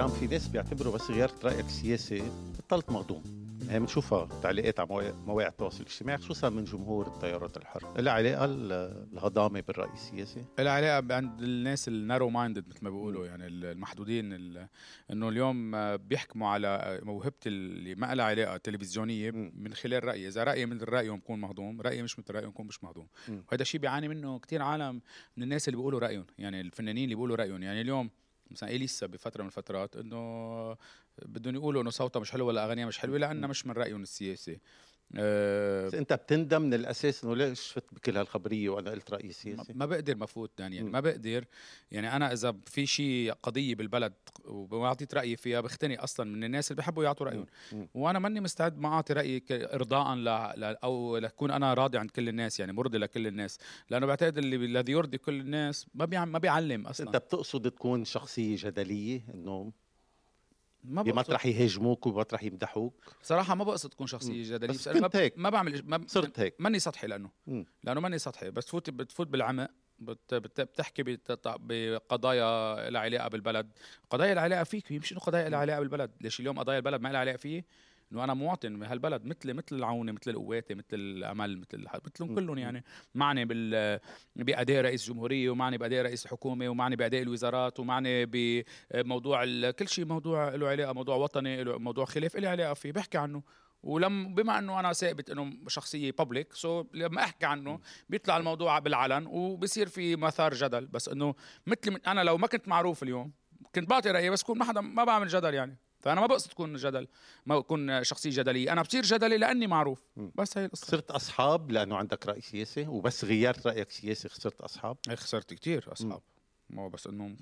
جبران في ناس بيعتبروا بس غيرت رأيك السياسي بطلت مهضوم هي بنشوفها تعليقات على مواقع التواصل الاجتماعي خصوصا من جمهور التيارات الحر لها علاقة الهضامه بالرأي السياسي؟ لها علاقة عند الناس النارو مايندد مثل ما بيقولوا يعني المحدودين إنه اليوم بيحكموا على موهبتي اللي ما لها علاقة تلفزيونية من خلال رأيي. إذا رأيي مثل رأيهم بكون مهضوم رأيي مش مثل رأيهم بكون مش مهضوم. وهذا الشيء بيعاني منه كثير عالم من الناس اللي بيقولوا رأيهم يعني الفنانين اللي بيقولوا رأيهم. يعني اليوم مثلا اليسا بفترة من الفترات إنه بدهم يقولوا إنه صوتها مش حلو ولا أغانيها مش حلوة لأنها مش من رأيهم السياسي. أه بس انت بتندم من الأساس إنه ليش فت بكل هالخبرية وأنا قلت رايي سياسي؟ ما بقدر ما فوت يعني ما بقدر. يعني أنا إذا في شيء قضية بالبلد واعطيت رأيي فيها بختني أصلا من الناس اللي بحبوا يعطوا رأيهم. وأنا ماني مستعد ما أعطي رأيي ارضاء ل... ل... أو لكون أنا راضي عند كل الناس يعني مرضي لكل الناس. لأنه بعتقد اللي الذي يرضي كل الناس ما بيعم... ما بيعلم أصلا. أنت بتقصد تكون شخصية جدلية إنه ما بمطرح يهاجموك وبمطرح يمدحوك. صراحة ما بقصد تكون شخصية جدلية بس كنت هيك. ما بعمل ما صرت هيك. ماني سطحي لأنه. م. لأنه ماني سطحي بس تفوت بتفوت بالعمق بت بتحكي بقضايا لها علاقة بالبلد. قضايا لها علاقة فيك مش إنه قضايا لها علاقة بالبلد. ليش اليوم قضايا البلد ما لها علاقة فيه إنه أنا مواطن بهالبلد مثل مثل العونه مثل القواتي مثل الأمل مثل مثلهم كلهم يعني. معني بال باداء رئيس جمهورية ومعني باداء رئيس حكومة ومعني باداء الوزارات ومعني بموضوع كل شيء موضوع له علاقة موضوع وطني موضوع خلاف له علاقة فيه. بحكي عنه. ولم بما إنه أنا ثابت إنه شخصية بابليك سو لما أحكي عنه بيطلع الموضوع بالعلن وبصير في مثار جدل. بس إنه مثل أنا لو ما كنت معروف اليوم كنت بعطي رأيي بس كون ما حدا ما بعمل جدل يعني. فأنا ما بقصد تكون جدل ما أكون شخصية جدلية أنا بصير جدلي لأني معروف بس هي القصة. صرت أصحاب لأنه عندك رأي سياسي وبس غيرت رأيك سياسي خسرت أصحاب؟ خسرت كتير أصحاب. مو بس إنه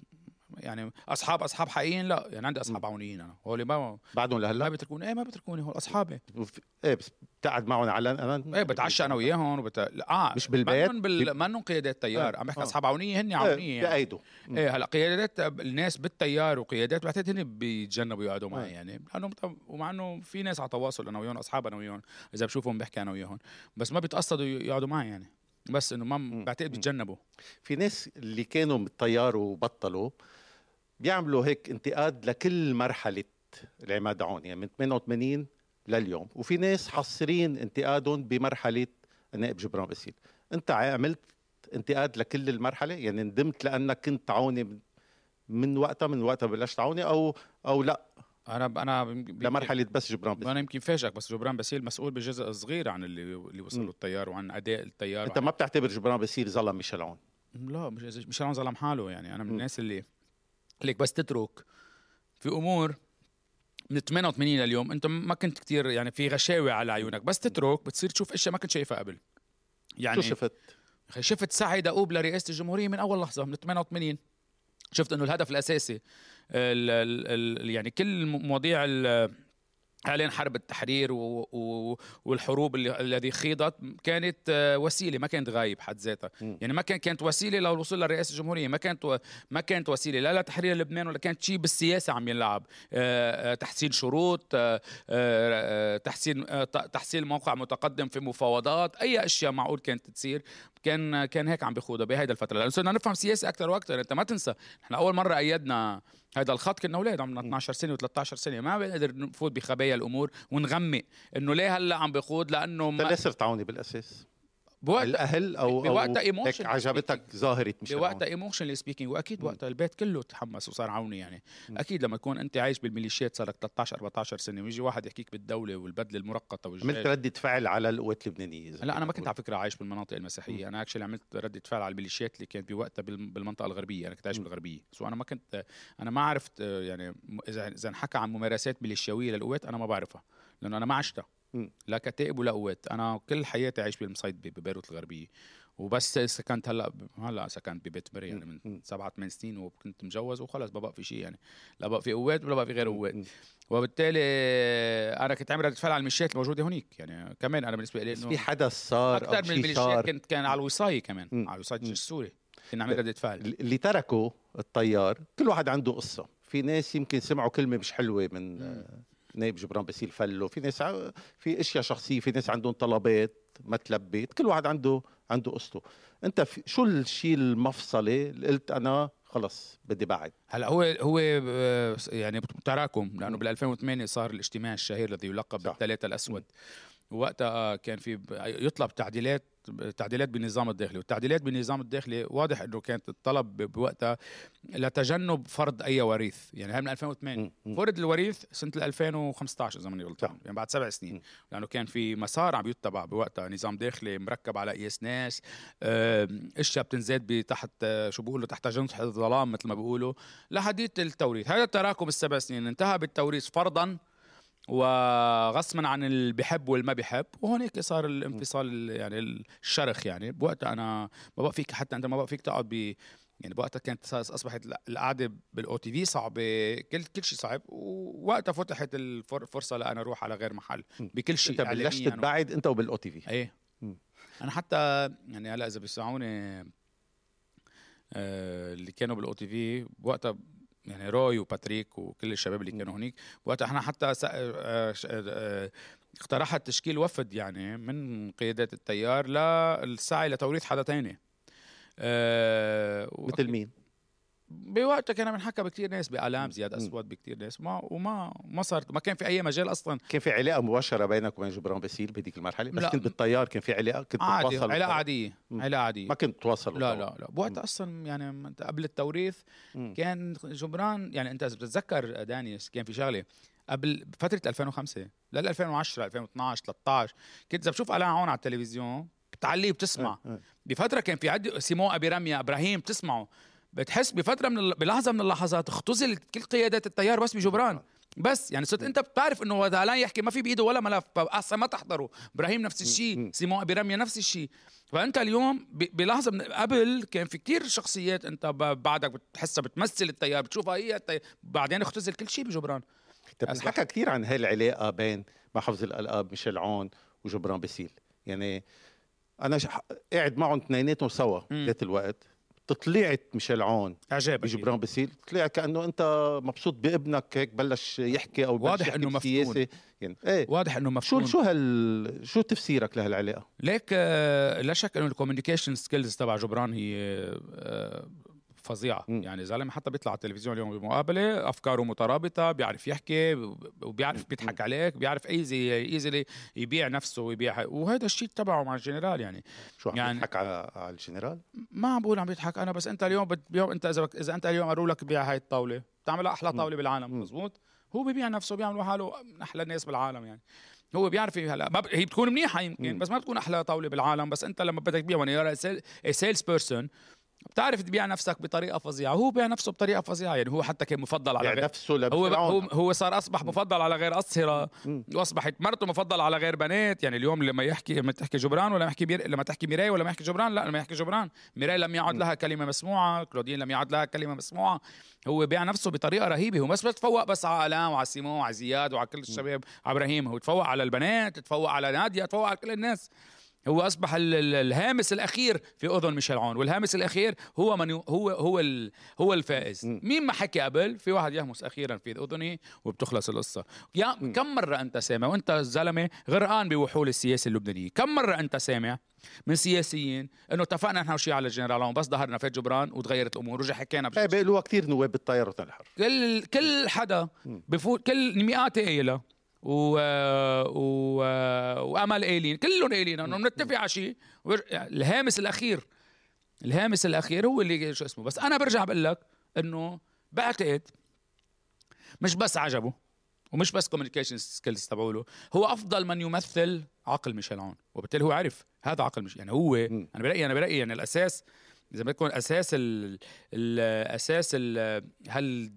يعني اصحاب أصحاب حقيقيين؟ لا يعني عندي أصحاب عونيين أنا. هول ما بعدهم لهلا؟ ما بيتركوني إيه ما بيتركوني هول أصحابي. إيه بس بتقعد معهم على أنا إيه بتعشى أنا وياهم وبت... آه مش بالبيت؟ منهم بال... منهم قيادات تيار عم بحكي آه. أصحاب عونيه هن عونيه يعني بأيدوا. إيه هلأ قيادات الناس بالتيار وقيادات بعتقد هن بيتجنبوا يقعدوا معي آه. يعني. لأنه ومع إنه في ناس على تواصل أنا وياهم أصحاب أنا وياهم إذا بشوفهم بحكي أنا وياهم. بس ما بيتقصدوا يقعدوا معي يعني. بس إنه ما بعتقد بيتجنبوا. في ناس اللي كانوا بالتيار وبطلوا بيعملوا هيك انتقاد لكل مرحلة العماد عون يعني من 88 لليوم. وفي ناس حصرين انتقادهم بمرحلة النائب جبران باسيل. انت عملت انتقاد لكل المرحلة؟ يعني ندمت لأنك كنت عوني من وقتها من وقتها بلشت عوني أو أو لا؟ أنا أنا لمرحلة بس جبران باسيل. أنا يمكن فاجئك بس جبران باسيل مسؤول بجزء صغير عن اللي اللي وصل له التيار وعن أداء التيار أنت ما بتعتبر جبران باسيل ظلم ميشيل عون. لا مش ميشيل عون ظلم حاله يعني أنا من الناس اللي ليك بس تترك. في أمور من 88 لليوم أنت ما كنت كتير يعني في غشاوة على عيونك بس تترك بتصير تشوف إشياء ما كنت شايفها قبل. يعني شو شفت؟ شفت سعي دؤوب لرئاسة الجمهورية من أول لحظة من 88 شفت إنه الهدف الأساسي ال ال ال يعني كل مواضيع اعلان حرب التحرير و... و... والحروب اللي الذي خيضت؟ كانت آه، وسيلة ما كانت غايب حد ذاتها. يعني ما كانت كانت وسيلة للوصول للرئاسه الجمهورية. ما كانت و... ما كانت وسيلة. لا لتحرير لبنان ولا كانت شيء بالسياسة عم ينلعب آه، آه، تحسين شروط تحسين تحسين موقع متقدم في مفاوضات. أي أشياء معقول كانت تصير. كان كان هيك عم بيخوضها بهيدا الفترة. لأنه صرنا نفهم سياسه أكثر وأكثر أنت ما تنسى إحنا أول مرة أيدنا هذا الخط كنا أولاد عمرنا 12 سنة و13 سنة. ما بنقدر نفوت بخبايا الأمور ونغمق إنه ليه هلأ عم بيخوض؟ لأنه ما... ليه صرت عوني بالأساس؟ بوقت الأهل أو بوقتها emotion عجبتك ظاهره مش بوقتها emotionally speaking وأكيد وقتها البيت كله تحمس وصار عوني يعني. م. أكيد لما تكون أنت عايش بالميليشيات صار لك 13 14 سنة ويجي واحد يحكيك بالدولة والبدلة المرقطة والجيش عملت ردة فعل على القوات اللبنانية لا أنا ما كنت على فكرة عايش بالمناطق المسيحية. م. أنا actually عملت ردة فعل على الميليشيات اللي كانت بوقتها بالمنطقة الغربية. أنا كنت عايش بالغربية. so أنا ما كنت أنا ما عرفت يعني اذا إذا انحكى عن ممارسات ميليشياوية للقوات أنا ما بعرفها لأنه أنا ما عشتها. لا كتائب ولا قوات أنا كل حياتي عايش بالمصيطبة ببيروت الغربية. وبس سكنت هلأ هلأ سكنت ببيت مري يعني من سبعة ثمان سنين وكنت مجوز وخلص ما بقى في شيء يعني. لا بقى في قوات ولا بقى في غير قوات وبالتالي أنا كنت عامل رده فعل على الميليشيات الموجوده هنيك يعني كمان أنا بالنسبة لي إنه في حدث صار أكثر من الميليشيات كنت كان على الوصاية كمان. على الوصاية السوري كنا عامل رده فعل اللي تركوا التيار كل واحد عنده قصة. في ناس يمكن سمعوا كلمة مش حلوة من م. نائب جبران باسيل فلو في ناس في أشياء شخصية في ناس عندهم طلبات ما تلبيت كل واحد عنده عنده قصته أنت في شو الشيء المفصلي اللي قلت أنا خلص بدي بعد. هلا هو هو آه، يعني تراكم لأنه بال 2008 صار الاجتماع الشهير الذي يلقب. بالثلاثة الأسود. وقتها كان في يطلب تعديلات تعديلات بالنظام الداخلي. والتعديلات بالنظام الداخلي واضح إنه كانت الطلب بوقتها لتجنب فرض أي وريث. يعني هي من 2008 مم. فرض الوريث سنة 2015 اذا ماني غلطان. يعني بعد سبع سنين. لأنه كان في مسار عم يتبع بوقتها. نظام داخلي مركب على قياس ناس آه، أشياء بتنزاد تحت آه، شو بيقولوا تحت جنح الظلام مثل ما بيقولوا لحديث التوريث. هذا التراكم السبع سنين انتهى بالتوريث فرضا وغصبا عن اللي بحب واللي ما بحب وهونيك صار الانفصال ال- يعني الشرخ يعني. بوقتها أنا ما بقى فيك حتى أنت ما بقى فيك تقعد ب يعني بوقتها كانت أصبحت ال- القعدة بال OTV صعبة. كل كل شيء صعب. ووقتها فتحت الفرصه لانا أروح على غير محل. بكل شيء أنت بلشت تبعد أنت وبال OTV. إيه. أنا حتى يعني هلأ إذا بيسمعوني آه، اللي كانوا بالأو تي في بوقتها يعني روي وباتريك وكل الشباب اللي كانوا هنيك. وقتها إحنا حتى آه، ش- آه، اقترحت تشكيل وفد يعني من قيادات التيار للسعي لتوريث حدا تاني. آه، مثل مين؟ بوقتها كان بنحكى بكثير ناس بآلام زياد. اسود بكثير ناس ما وما ما صارت ما كان في أي مجال أصلا كان في علاقة مباشرة بينك وبين جبران باسيل بهذيك المرحلة بس. كنت بالتيار كان في علاقة كنت عادي علاقة عادية مم. علاقة عادية ما كنت تتواصل لا لا لا بوقتها أصلا يعني قبل التوريث مم. كان جبران يعني أنت بتتذكر داني كان في شغلة قبل فترة 2005 لل 2010 2012 13 كنت اذا بشوف آلان عون على التلفزيون بتعلي بتسمع آه، آه. بفترة كان في عدي سيمو أبي رميا إبراهيم تسمعه بتحس بفترة من بلحظة من اللحظات اختزل كل قيادات التيار بس بجبران. بس يعني صرت أنت بتعرف إنه هذا آلان يحكي ما في بإيده ولا ملف فأحسن ما تحضره. إبراهيم نفس الشيء مم. سيمو ابي رميا نفس الشيء. فأنت اليوم بلحظة من قبل كان في كتير شخصيات أنت بعدك بتحسها بتمثل التيار بتشوفها هي التيار بعدين اختزل كل شيء بجبران. أصبح- انحكى كثير عن هاي العلاقه بين محافظ الألقاب ميشيل عون وجبران باسيل. يعني أنا قاعد معهم اثنيناتهم سوا. ذات الوقت. طلعت ميشيل عون. اعجاب بجبران باسيل طلع كأنه أنت مبسوط بابنك هيك بلش يحكي أو بلش واضح يحكي إنه مفتون. يعني إيه. واضح إنه شو مفهوم شو هال شو تفسيرك لهالعلاقة؟ ليك آه، لا شك إنه ال communication skills تبع جبران هي آه، فظيعة. يعني زلمة حتى بيطلع على التلفزيون اليوم بمقابلة أفكاره مترابطة بيعرف يحكي وبيعرف بيضحك عليك بيعرف easy easily يبيع نفسه ويبيع وهذا الشيء تبعه مع الجنرال يعني شو عم يعني- يعني... يضحك على على الجنرال؟ ما عم بقول عم بيضحك أنا بس أنت اليوم بت- اليوم أنت إذا إذا أنت اليوم قالوا لك بيع هاي الطاولة بتعملها أحلى طاولة بالعالم. مزبوط هو بيبيع نفسه بيعمل حاله من أحلى الناس بالعالم يعني هو بيعرف هلا ما ب... هي بتكون منيحة يمكن مم. بس ما بتكون أحلى طاولة بالعالم بس أنت لما بدك تبيع a salesperson بتعرف تبيع نفسك بطريقة فظيعة هو بيع نفسه بطريقة فظيعة يعني هو حتى كان مفضل على غير نفسه هو هو هو صار أصبح مفضل على غير اصهره مم. وأصبحت مرته مفضل على غير بنات يعني اليوم لما يحكي لما تحكي جبران ولا يحكي بير... لما تحكي ميراي ولا ما يحكي جبران لا لما يحكي جبران. ميراي لم يعد لها كلمة مسموعة كلودين لم يعد لها كلمة مسموعة. هو بيع نفسه بطريقة رهيبة هو بس بتفوق بس على آلان وعلى سيمون وعلى زياد وعلى كل الشباب على إبراهيم. هو تفوق على البنات تفوق على نادية تفوق على كل الناس. هو أصبح ال- ال- الهامس الأخير في أذن ميشيل عون والهامس الأخير هو من هو هو هو الفائز. مين ما حكي قبل؟ في واحد يهمس أخيرا في أذنه وبتخلص القصة. يا كم مرة أنت سامع وأنت زلمة غرقان بوحول السياسة اللبنانيه كم مرة أنت سامع من سياسيين إنه اتفقنا نحن وشي على الجنرال عون بس ظهرنا فات جبران وتغيرت الأمور ورجع حكينا إيه بشكل بيقولوها كثير نواب بالتيار الوطني الحر كل كل حدا. بفوت كل مئات قايلة و... و... وأمل قايلين كلهم قايلين انه بنتفق على شيء. الهامس الأخير. الهامس الأخير هو اللي شو اسمه. بس أنا برجع بقول لك إنه بعتقد مش بس عجبه. ومش بس communication skills تبعوله. هو أفضل من يمثل عقل ميشيل عون وبالتالي هو عرف هذا عقل مش يعني هو مم. أنا برايي أنا برأيي يعني الاساس إذا بدكم أساس ال الاساس ال هل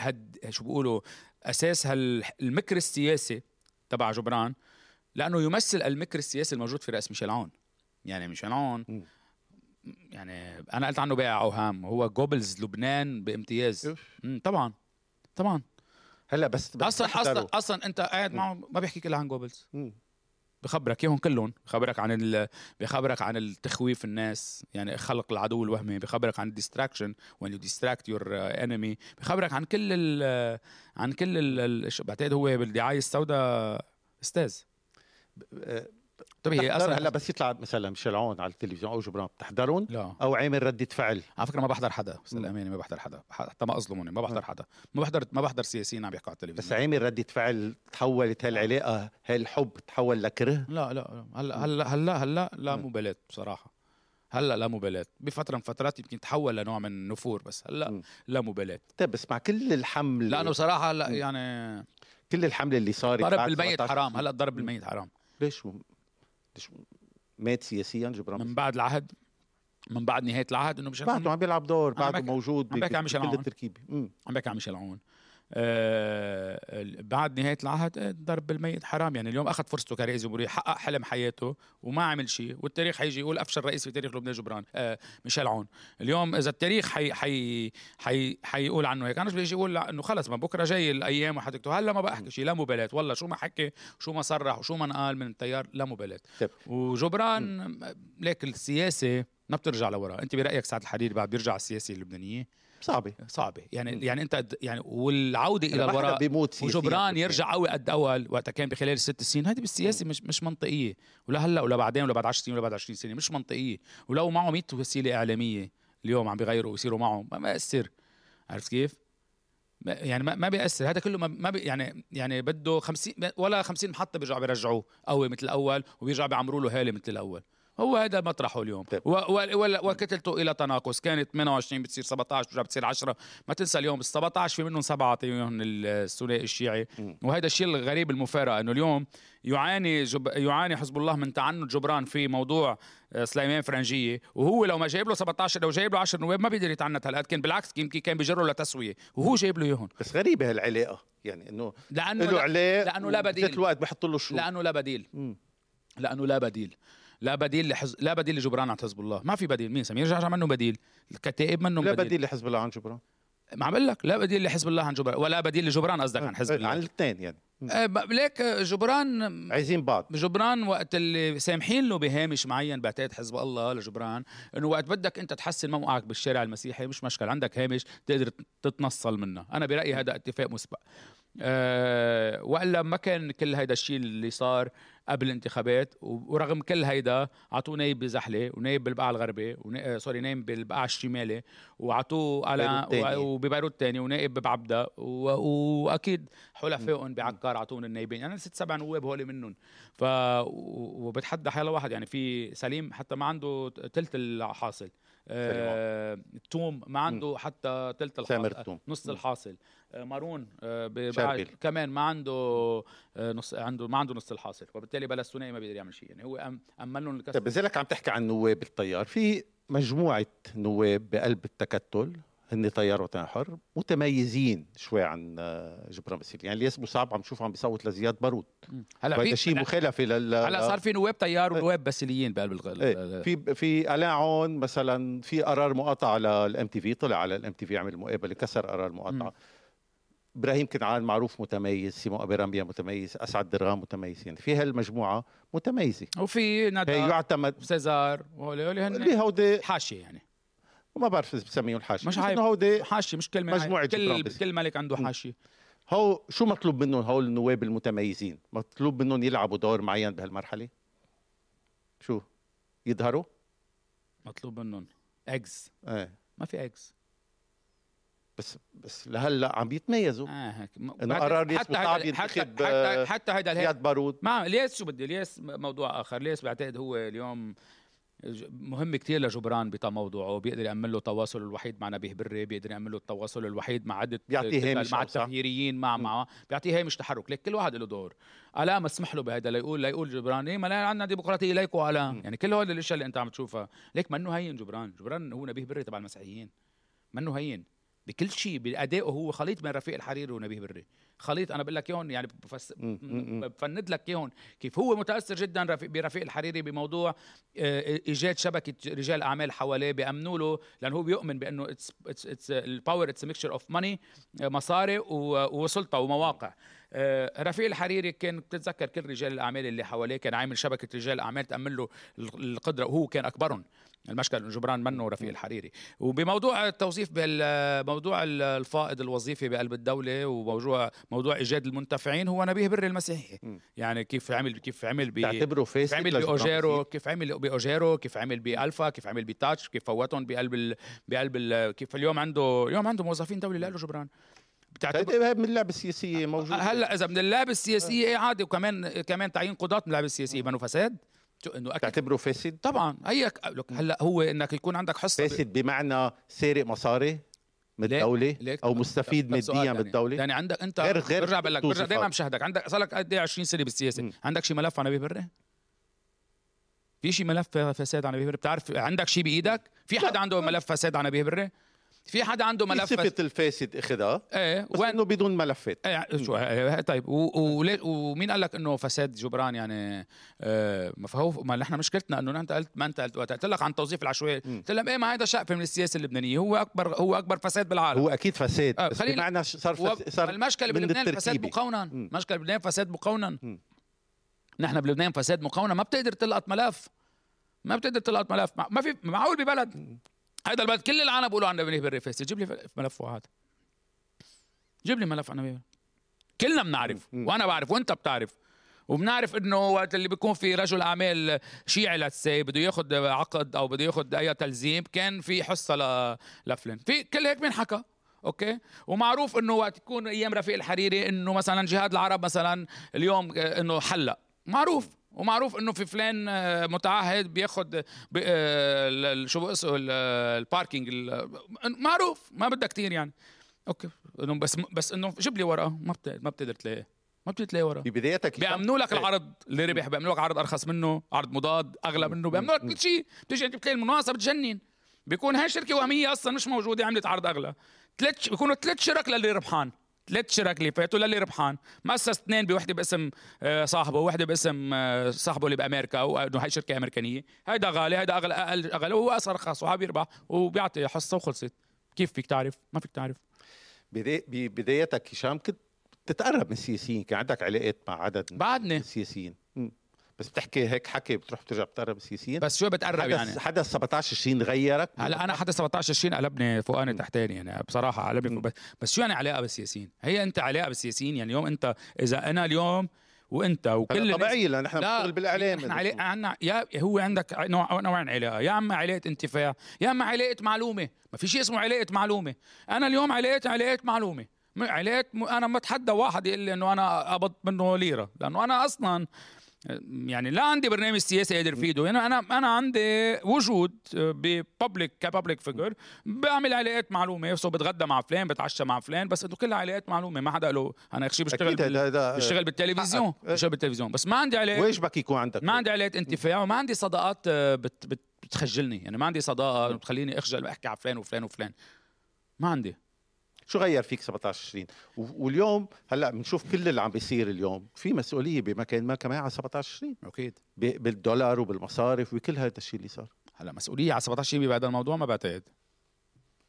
هد شو بيقولوا أساس هال المكر السياسي تبع جبران لأنه يمثل المكر السياسي الموجود في رأس ميشيل عون يعني ميشيل عون. يعني أنا قلت عنه بائع أوهام هو جوبلز لبنان بامتياز طبعا طبعا هلأ بس, بس أصلا. أصلا أصلا أنت قاعد معه ما بيحكيك الا عن جوبلز مم. بخبرك إياهم كلهم بخبرك عن ال... بخبرك عن التخويف الناس يعني خلق العدو الوهمي بخبرك عن ال distraction you distract your uh, enemy بخبرك عن كل ال... عن كل ال... ال... بعتقد هو بالدعاية السوداء أستاذ. آه، طيب هي أصلا هلا بس يطلع مثلا ميشيل عون على التلفزيون أو جبران بتحضرهم لا. أو عامل ردة فعل؟ على فكرة ما بحضر حدا بس مم. الامانه ما بحضر حدا. حتى ما أظلموني ما بحضر. حدا. ما بحضر ما بحضر سياسيين عم يحكوا على بس التلفزيون عامل ردة فعل تحولت هالعلاقة هالحب تحول لكره؟ لا لا لا. هلا هلا هلا هلا لا. مبالاه بصراحة. هلا لا مبالاه بفترة من فترات يمكن تحول لنوع من النفور بس. هلا مم. لا مبالاه طيب بس مع كل الحمل لأنه بصراحة هلا. يعني كل الحملة اللي صارت ضرب بالميت 17 حرام هلا الضرب. بالميت حرام. ليش مات سياسيا جبران من بعد العهد من بعد نهاية العهد إنه مش بعده عم بيلعب دور بعده موجود عم بحكي عن ميشيل بكل عون. التركيبة مم. عم بحكي عن ميشيل عون بعد نهاية العهد آه، ضرب بالميت حرام. يعني اليوم أخذ فرصته كرئيس جمهورية حقق حلم حياته وما عمل شيء والتاريخ حيجي يقول أفشل رئيس في تاريخ لبنان جبران. آه ميشيل عون. اليوم إذا التاريخ حي حي حي حيقول عنه هيك. أنا بيجي يقول لا إنه خلص ما بكرة جاي الأيام وحتكتب هلأ ما بحكي شيء لا مبالاة. والله شو ما حكي شو ما صرح وشو ما نقال من التيار لا مبالاة. طيب. وجبران ليك السياسة ما بترجع لورا. أنت برأيك سعد الحريري بعد بيرجع السياسة اللبنانية؟ صعبة. صعبة. يعني مم. يعني انت يعني والعودة إلى الوراء بيموت وجبران. يرجع قوي قد أول وقتها كان بخلال الست سنين. هذه بالسياسة مش مش منطقية. ولا هلأ ولا بعدين ولا بعد 10 سنين ولا بعد 20 سنة. مش منطقية. ولو معه 100 وسيلة إعلامية اليوم عم بيغيروا ويصيروا معه ما بيأثر. عرفت كيف؟ يعني ما ما بيأثر. هذا كله ما ما بي يعني يعني بده 50 ولا 50 محطة بيرجعوا بيرجعوه. قوي مثل الأول وبيرجعوا بيعمروا له هالة مثل الأول. هو هذا مطرحه اليوم. طيب. وكتلته إلى تناقص كانت 28 بتصير 17 بترجع بتصير 10 ما تنسى اليوم ال 17 في منهم سبعة اعطيهم الثنائي الشيعي. وهذا الشيء الغريب المفارقة إنه اليوم يعاني جب... يعاني حزب الله من تعنت جبران في موضوع آه، سليمان فرنجية. وهو لو ما جايب له 17 لو جايب له 10 نواب ما بيقدر يتعنت هالقد كان بالعكس يمكن كان بيجره لتسوية. وهو جايب له إياهم. بس غريبة هالعلاقة. يعني إنه لأنه له لا... علاقة لأنه لا بديل. الوقت بحط له شو. لأنه لا بديل. لأنه لا بديل. لا بديل لحز... لا بديل لجبران عن حزب الله. ما في بديل. مين سمير؟ جعجع منه بديل. الكتائب منه لا بديل, بديل لحزب الله عن جبران. ما عم بقول لك. لا بديل لحزب الله عن جبران. ولا بديل لجبران قصدك عن حزب الله. عن الاثنين يعني. ب- ليك جبران عايزين بعض. جبران وقت اللي سامحين له بهامش معين بعتقد حزب الله لجبران إنه وقت بدك انت تحسن موقعك بالشارع المسيحي مش مشكل عندك هامش تقدر تتنصل منه. أنا برأيي هذا اتفاق مسبق. أه وإلا ما كان كل هيدا الشيء اللي صار قبل الانتخابات ورغم كل هيدا عطوه نايب بزحلة ونايب بالبقعه الغربي ونا... آه، sorry نايب بالبقعه الشمالي وعطوه على وببيروت تاني ونائب ببعبدا و... وأكيد حلفائهم بعكار عطوهم النايبين. يعني ست سبع نواب هول منهم. ف وبتحدى حيلا واحد يعني في سليم حتى ما عنده ثلث الحاصل. آه... توم ما عنده حتى ثلث الحاصل التوم. نص. الحاصل. آه، مارون آه، كمان ما عنده آه، نص عنده ما عنده نص الحاصل وبالتالي بلا الثنائي ما بيقدر يعمل شيء. يعني هو أم- أمن لهم الكسب طيب لذلك عم تحكي عن نواب التيار في مجموعة نواب بقلب التكتل هن تيار وطني حر متميزين شوي عن آه، جبران باسيل يعني الياس صعب عم نشوفه عم بيصوت لزياد بارود. هلا في شيء مخالفة لل هلا صار في نواب تيار ونواب باسليين بقلب الغ- إيه. في في ألان عون مثلا في قرار مقاطعه لل MTV طلع على ال MTV عمل مقابلة كسر قرار المقاطعه إبراهيم كنعان معروف متميز سيمون ابي رميا متميز أسعد درغام متميز. يعني في هالمجموعة متميزة. وفي ندى يعتمد سيزار وهول هول اللي هن هودي حاشية يعني. ما بعرف إذا بسميهم الحاشيه مش عيب. إنه هودي حاشيه مش كلمة جبران كل. كل ملك عنده مم. حاشيه هو شو مطلوب منهم هول النواب المتميزين؟ مطلوب منهم يلعبوا دور معين بهالمرحلة؟ شو؟ يظهروا؟ مطلوب منهم. اجز إيه. ما في اجز بس بس لهلأ عم بيتميزوا آه هيك. بعد- قرار ليس حتى هيدا- حتى ينتخب، حتى آه، حتى هيدا الهيك بارود. ما ليس شو بدي ليس موضوع آخر. ليس بعتقد هو اليوم مهم كتير لجبران بموضوعه بيقدر يعمل له التواصل الوحيد مع نبيه بري بيقدر يعمل له التواصل الوحيد مع عدة بيعطيه هامش مع. التغييريين مع مع بيعطيه هامش تحرك. ليك كل واحد له دور. ألا مسمح له بهذا ليقول ليقول جبران إيه ما لا عندنا ديمقراطية ليكوا ألا. يعني كل هول الأشياء اللي أنت عم تشوفها. ليك منه هين جبران؟ جبران هو نبيه بري تبع المسيحيين. منه هين؟ بكل شيء بأدائه هو. خليط بين رفيق الحريري ونبيه بري. خليط أنا بقول لك اياهم يعني بفس... بفند لك اياهم كيف هو متأثر جدا رفيق برفيق الحريري بموضوع آه، إيجاد شبكة رجال أعمال حواليه بيأمنوا له لأنه هو بيؤمن بأنه it's it's ال power it's mixture of money مصاري وسلطة ومواقع. آه، رفيق الحريري كان بتتذكر كل رجال الأعمال اللي حواليه كان عامل شبكة رجال أعمال تأمن له القدرة وهو كان أكبرهم. المشكل جبران منه رفيق الحريري. وبموضوع التوظيف بموضوع الفائض الوظيفي بقلب الدولة وموضوع موضوع إيجاد المنتفعين هو نبيه بري المسيحي. يعني كيف عمل كيف عمل ب تعتبره فاسد عمل باوجيرو كيف عمل بأوجيرو كيف عمل بألفا كيف عمل بتاتش كيف فوتهم بقلب ال... بقلب ال... كيف اليوم عنده اليوم عنده موظفين دولي لا له جبران. بتعتبر طيب من اللعبه السياسية موجود هلأ إذا من اللعبه السياسية إيه عادي. وكمان كمان تعيين قضاة من اللعبه السياسية بنو فساد. إنه أكيد تعتبره فاسد؟ طبعا هي هلأ هو إنك يكون عندك حصة فاسد بمعنى سارق مصاري من الدولة أو مستفيد ماديا يعني من الدولة يعني عندك انت غير غير برجع بقول لك برجع دائما مشاهدك عندك صار لك قد إيه 20 سنة بالسياسة م. عندك شي ملف عن أبي بري؟ في شي ملف فساد عن نبيه بري بتعرف عندك شي بإيدك؟ في حدا عنده ملف فساد عن نبيه بري؟ في حدا عنده ملف صفة الفاسد اخذها إيه بس وين... انه بدون ملفات إيه شو إيه طيب و... و... ومين قال لك إنه فساد جبران يعني آه ما فهو ما نحن مشكلتنا إنه انت قلت ما أنت قلت وقت قلت لك عن توظيف العشوائي قلت لهم إيه ما هذا شقفة من السياسة اللبنانية هو اكبر هو أكبر فساد بالعالم. هو أكيد فساد آه بس بمعنى صار فس... صار المشكلة بلبنان فساد مقونن المشكلة بلبنان فساد مقونن نحن بلبنان فساد مقونن ما بتقدر تلقط ملف. ما بتقدر تلقط ملف. ما في معقول ببلد. هذا البلد كل العالم بيقولوا عن نبيه بري فاسد جيب لي ملف واحد. جيب لي ملف عن نبيه كلنا بنعرف وأنا بعرف وأنت بتعرف. وبنعرف إنه وقت اللي بيكون في رجل اعمال شيعي let's say بده ياخذ عقد أو بده ياخذ أي تلزيم كان في حصة ل... لفلان. في كل هيك بينحكى okay؟ ومعروف إنه وقت يكون أيام رفيق الحريري إنه مثلا جهاد العرب مثلا اليوم إنه حلق. معروف. ومعروف إنه في فلان آه، متعهد بياخذ آه، شو اسمه ال parking معروف ما بدها كثير يعني. okay إنه بس بس إنه جيب لي ورقة ما ما بتقدر تلاقي ما بتقدر تلاقي ورقة. ببدايتك بيأمنوا لك العرض اللي ربح بيأمنوا لك عرض أرخص منه عرض مضاد أغلى منه بيأمنوا لك كل شيء. بتيجي أنت بتلاقي المناقصه بتجنن بيكون هاي شركه وهمية أصلا مش موجودة عملت عرض أغلى. ثلاث بيكونوا ثلاث شرك للي ربحان. ثلاث شرك اللي فاتوا للي ربحان. مؤسس اثنين بوحدة باسم آه، صاحبه وحدة باسم آه، صاحبه اللي بأمريكا وانه هاي شركة أمريكانية. هيدا غالي هيدا أغلى أقل أغلى وهو ارخص وهو بيربح وبيعطي حصة وخلصت. كيف فيك تعرف؟ ما فيك تعرف. ببدايتك هشام كنت تتقرب من السياسيين كان عندك علاقات مع عدد بعدني. السياسيين. بس بتحكي هيك حكي بتروح بترجع بتقرب السياسيين بس شو بتقرب يعني؟ حدث 17 20 غيرك؟ هلا أنا حدث 17 20 قلبني فوقاني تحتاني يعني بصراحة قلبني بس, بس شو يعني علاقة بالسياسيين هي أنت علاقة بالسياسيين يعني اليوم انت إذا أنا اليوم وأنت وكل طبيعي لأن نحن بنشتغل بالإعلام نحن علاقه عنا يا هو عندك نوع نوعين علاقة. يا أما علاقة انتفاع يا أما علاقة معلومة. ما في شيء اسمه علاقة معلومة. أنا اليوم علاقه علاقة معلومة. علاقة أنا ما أتحدى واحد يقول لي إنه أنا قبض منه ليرة لأنه أنا أصلا يعني لا عندي برنامج سياسي قادر فيده يعني أنا أنا عندي وجود ب public ك public figure بعمل علاقات معلومة. so بتغدى مع فلان بتعشى مع فلان بس انه كلها علاقات معلومة. ما حدا له. أنا شيء بشتغل بال... بشتغل بالتلفزيون. بشتغل بالتلفزيون. بس ما عندي علاقات واجبك يكون عندك؟ ما عندي علاقات انتفاع وما عندي صداقات آه، بت... بت... بتخجلني. يعني ما عندي صداقة بتخليني أخجل واحكي على فلان وفلان وفلان. ما عندي. شو غير فيك 17 20 واليوم هلأ بنشوف كل اللي عم بيصير اليوم في مسؤولية بمكان ما كمان على 17 20 أكيد. بالدولار وبالمصارف وكل هذا الشيء اللي صار. هلأ مسؤولية على 17 20 بهذا الموضوع ما بعتقد.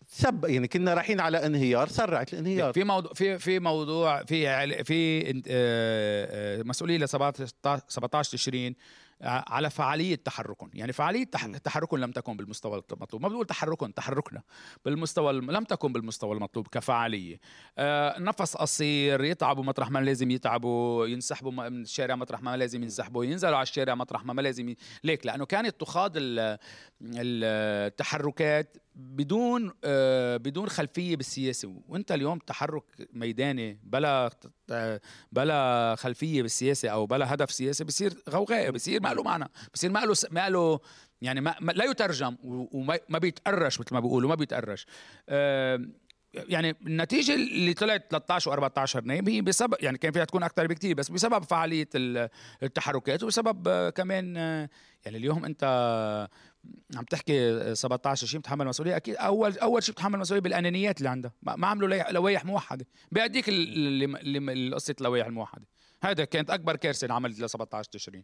سب يعني كنا رايحين على انهيار سرعت الانهيار. في موضوع في في موضوع في في آه، آه، مسؤولية ل 17 تشرين على فعالية تحركهم. يعني فعالية تحركهم لم تكن بالمستوى المطلوب. ما بقول تحركهم تحركنا بالمستوى لم تكن بالمستوى المطلوب كفعالية. آه نفس قصير يتعبوا مطرح ما لازم يتعبوا ينسحبوا من الشارع مطرح ما لازم ينسحبوا ينزلوا على الشارع مطرح ما لازم ي... ليك لأنه كانت تخاض التحركات بدون آه بدون خلفية بالسياسة. وانت اليوم تحرك ميداني بلا بلا خلفية بالسياسة أو بلا هدف سياسي بصير غوغاء بصير ما له معنى بصير ما له ما له يعني ما, لا يترجم وما بيتقرش مثل ما بيقولوا ما بيتقرش. آه يعني النتيجة اللي طلعت 13 و14 نايم هي بسبب يعني كان فيها تكون أكثر بكثير بس بسبب فعالية التحركات وبسبب كمان يعني اليوم انت عم تحكي 17 شيء بتحمل مسؤولية؟ أكيد أول أول شيء بتحمل مسؤولية بالأنانيات اللي عندها. ما عملوا لوائح موحدة. بيديك قصة اللوائح الموحدة. هذا كانت أكبر كارثة انعملت ل 17 تشرين.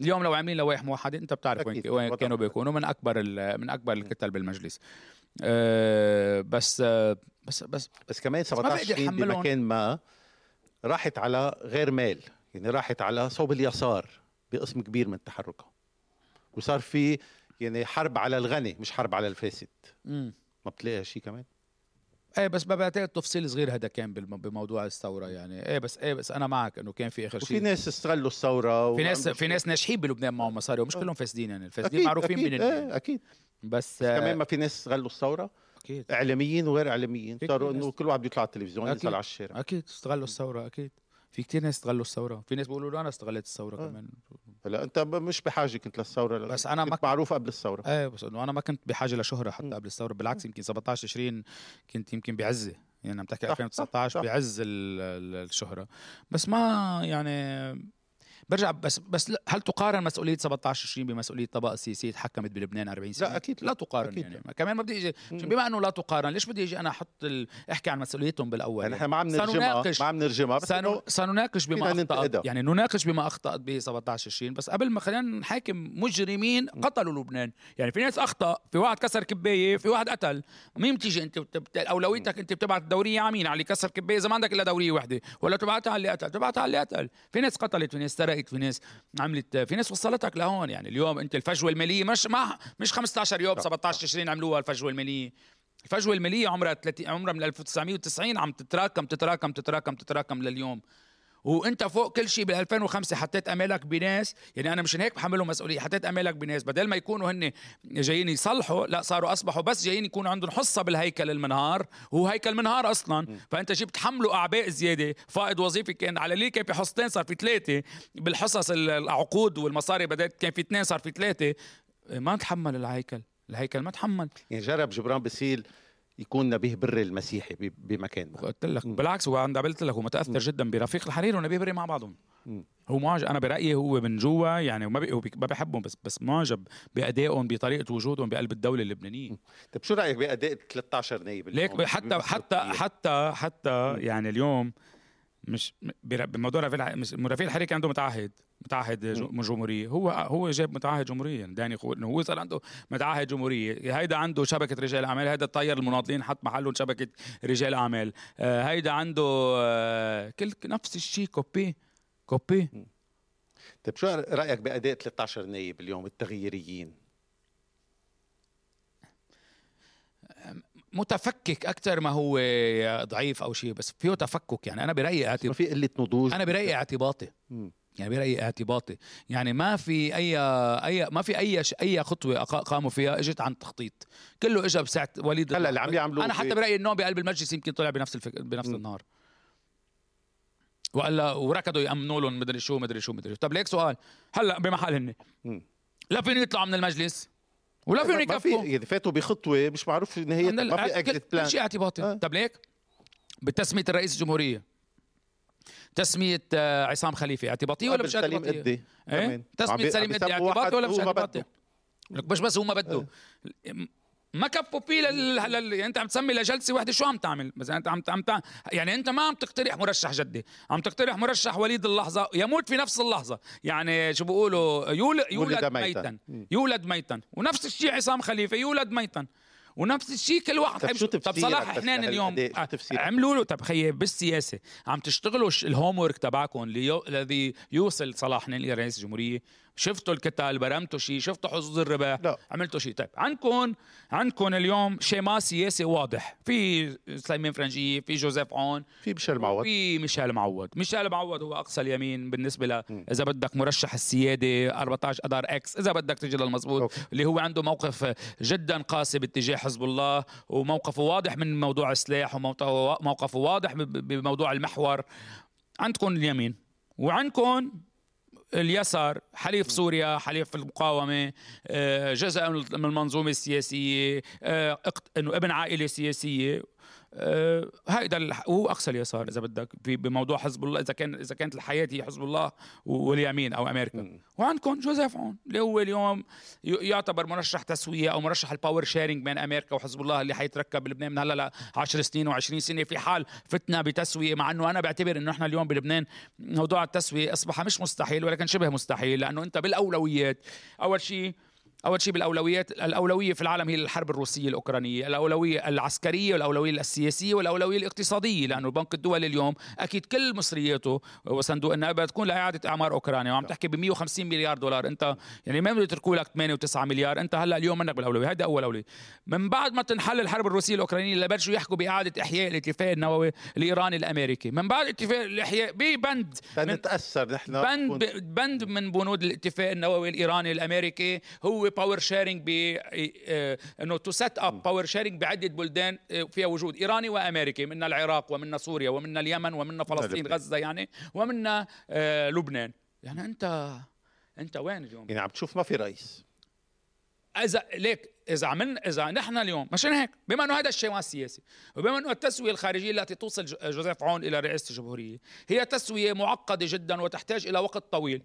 اليوم لو عاملين لوائح موحدة أنت بتعرف وين وين كانوا بيكونوا من أكبر من أكبر الكتل بالمجلس. أه بس بس بس بس كمان 17 بمكان ما راحت على غير مال. يعني راحت على صوب اليسار بقسم كبير من تحركها وصار في يعني حرب على الغني مش حرب على الفاسد. امم ما بتلاقي شيء كمان؟ إيه بس بعتقد تفصيل صغير هذا كان بموضوع الثورة يعني. إيه بس إيه بس أنا معك إنه كان في آخر وفي شيء ناس استغلوا الثورة في ناس في ناس ناجحين بلبنان معهم مصاري ومش آه. كلهم فاسدين يعني. الفاسدين معروفين أكيد من إيه أكيد. بس بس كمان آه، ما في ناس استغلوا الثورة. أكيد. إعلاميين وغير إعلاميين. في صاروا إنه. كل واحد بيطلع على التلفزيون. ينزل على الشارع. أكيد استغلوا الثورة أكيد. في كتير ناس استغلوا الثورة في ناس بيقولوا له أنا استغلت الثورة آه. كمان هلا أنت مش بحاجه كنت للثورة بس أنا كنت ما- معروف قبل الثورة إيه بس إنه أنا ما كنت بحاجة لشهرة حتى مم. قبل الثورة بالعكس يمكن 17 20 كنت يمكن بعزه يعني عم تحكي صح، 2019 صح، صح. بعز ال- ال- الشهرة بس ما يعني برجع بس بس هل تقارن مسؤولية 17 20 بمسؤولية طبقه سياسيه تحكمت بلبنان 40 سنة؟ لا، أكيد لا. لا تقارن أكيد يعني لا. كمان ما بدي إجي. بما إنه لا تقارن ليش بدي إجي أنا أحط ال... أحكي عن مسؤوليتهم بالأول يعني إحنا ما عم نرجمها ما عم نرجمها بس سنناقش بما اخطات. يعني نناقش بما أخطأت به 17 20 بس قبل ما خلينا نحاكم مجرمين قتلوا لبنان يعني في ناس أخطأ في واحد كسر كباية في واحد قتل مين بتيجي أنت بت... أولويتك أنت بتبعت الدوريه على مين على اللي كسر كباية إذا ما عندك إلا دورية واحدة ولا تبعتها على اللي قتل تبعتها على اللي قتل في ناس قتلت في ناس سرقت في ناس عملت في ناس وصلتك لهون يعني؟ اليوم أنت الفجوة المالية مش ما مش 15 يوم صح، 17 20 عملوها الفجوة المالية. الفجوة المالية عمرها 30 عمرها من 1990 عم تتراكم تتراكم تتراكم تتراكم لليوم. وانت فوق كل شيء بال 2005 حطيت أمالك بناس يعني أنا مشان هيك بحملهم مسؤولية حطيت أمالك بناس. بدل ما يكونوا هن جايين يصلحوا لا صاروا أصبحوا بس جايين يكون عندهم حصة بالهيكل المنهار هو هيكل منهار أصلا. فأنت جبت حمله أعباء زيادة فائض وظيفي كان على اللي كان في حصتين صار في ثلاثة بالحصص ال- العقود والمصاري بدأت كان في اثنين صار في ثلاثة. ما تحمل الهيكل الهيكل ما تحمل. يعني جرب جبران باسيل يكون نبيه بري المسيحي بمكان ما قلت لك. بالعكس هو عند قلت لك هو متاثر جدا برفيق الحريري ونبيه بري مع بعضهم. هو معجب أنا برأيي هو من جوا يعني بي- ما بحبهم بس بس معجب بأدائهم بطريقة وجودهم بقلب الدولة اللبنانية. طيب شو رأيك بأداء 13 نايب ليك حتى؟ حتى حتى حتى يعني اليوم مش بموضوع رفيق مش- رفيق الحريري كان عنده متعهد. متعهد. جمهورية. هو هو جاب متعهد جمهوريه يعني داني خو إنه هو صار عنده متعهد جمهورية. هيدا عنده شبكة رجال أعمال. هيدا طير المناضلين حط محلهم شبكة رجال أعمال. آه، هيدا عنده آه، كل نفس الشيء copy. copy. طيب شو رأيك باداء 13 نايب اليوم التغييريين؟ متفكك أكثر ما هو ضعيف أو شيء بس فيه تفكك يعني. أنا برأيي ما اعتب... في قلة نضوج. أنا برأيي اعتباطي. يعني برايي اعتباطي يعني ما في أي أي ما في أي ش- أي خطوة قاموا فيها إجت عن تخطيط. كله اجى بساعة وليد هلا اللي عم يعملوه أنا في- حتى برأيي النوم بقلب المجلس يمكن طلع بنفس الفك... بنفس مم. النهار. وقال وركضوا يامنوا لهم مدري شو مدري شو مدري طب ليك سؤال. هلأ بمحل هن. لا فين يطلعوا من المجلس؟ ولا فين ما في يكفوا؟ إذا فاتوا بخطوة مش معروف نهايتها ما في اكزيت كل بلان شيء اعتباطي. آه. طب ليك؟ بتسمية الرئيس الجمهورية. تسمية آه، عصام خليفة اعتباطية ولا مش سليم اعتباطية؟ قدي إيه كمان. تسمية سليم بيسموا اعتباطي ولا مش اعتباطي؟ لك مش بس هو ما بده ما كفوا فيه لل... لل... يعني انت عم تسمي لجلسة وحدة شو عم تعمل؟ مثلا انت عم عم. يعني انت ما عم تقترح مرشح جدي، عم تقترح مرشح وليد اللحظة يموت في نفس اللحظة، يعني شو بيقولوا يول... يولد ولد ميتا, ميتاً. يولد ميتا، ونفس الشيء عصام خليفة يولد ميتا ونفس الشيء كل واحد طب حيمشي- شو طب صلاح حنان اليوم؟ عملوا له طب خيي بالسياسة. عم تشتغلوا ش- ال homework تبعكم ليو... الذي يوصل صلاح حنان إلى رئيس الجمهورية. شفتوا الكتل برمتوا شيء شفتوا حظوظ الربح لا. عملتوا شيء طيب عندكم عندكم اليوم schéma سياسي واضح في سليمان فرنجيه في جوزيف عون في بشر معوض في ميشيل معوض ميشيل معوض هو أقصى اليمين بالنسبة ل. إذا بدك مرشح السيادة 14 اذار إكس إذا بدك تجي للمضبوط. اللي هو عنده موقف جدا قاسي باتجاه حزب الله وموقفه واضح من موضوع السلاح وموقفه موقفه واضح بموضوع المحور عندكم اليمين وعندكم اليسار حليف سوريا حليف المقاومة آه، جزء من المنظومة السياسية آه، إنه ابن عائلة سياسية. هيدا الح- هو أقصى اليسار إذا بدك في- بموضوع حزب الله إذا كان إذا كانت الحياة هي حزب الله واليمين أو أمريكا. وعندكم جوزيف عون اللي هو اليوم يعتبر مرشح تسوية أو مرشح ال power sharing بين أمريكا وحزب الله اللي حيتركب بلبنان من هلأ ل 10 سنين و20 سنة في حال فتنا بتسوية مع إنه أنا بعتبر إنه إحنا اليوم بلبنان موضوع التسوية أصبح مش مستحيل ولكن شبه مستحيل لأنه أنت بالأولويات أول شيء أول شيء بالأولويات الأولوية في العالم هي الحرب الروسية الأوكرانية الأولوية العسكرية والأولوية السياسية والأولوية الاقتصادية لأنه البنك الدولي اليوم أكيد كل مصرياته وصندوق النقد تكون لإعادة إعمار أوكرانيا وعم تحكي ب 150 مليار دولار. أنت يعني ما بده يتركوا لك 8 و9 مليار. أنت هلأ اليوم منك بالأولوية. هذا أول أولوية. من بعد ما تنحل الحرب الروسية الأوكرانية اللي بلشوا يحكوا بإعادة إحياء الاتفاق النووي الإيراني الأمريكي. من بعد اتفاق الإحياء ببند نتأثر نحن بند بند من بنود الاتفاق النووي الإيراني الأمريكي هو power sharing ب انه to set up power sharing بعدة بلدان آه، فيها وجود. إيراني وأمريكي من العراق ومن سوريا ومن اليمن ومن فلسطين غزة يعني ومن آه، لبنان. يعني أنت أنت وين اليوم؟ يعني عم تشوف ما في رئيس. إذا ليك إذا عملنا إذا نحن اليوم مشان هيك؟ بما إنه هذا الشيء ما سياسي وبما إنه التسوية الخارجية التي توصل جوزيف عون إلى رئاسه الجمهورية هي تسوية معقدة جدا وتحتاج إلى وقت طويل.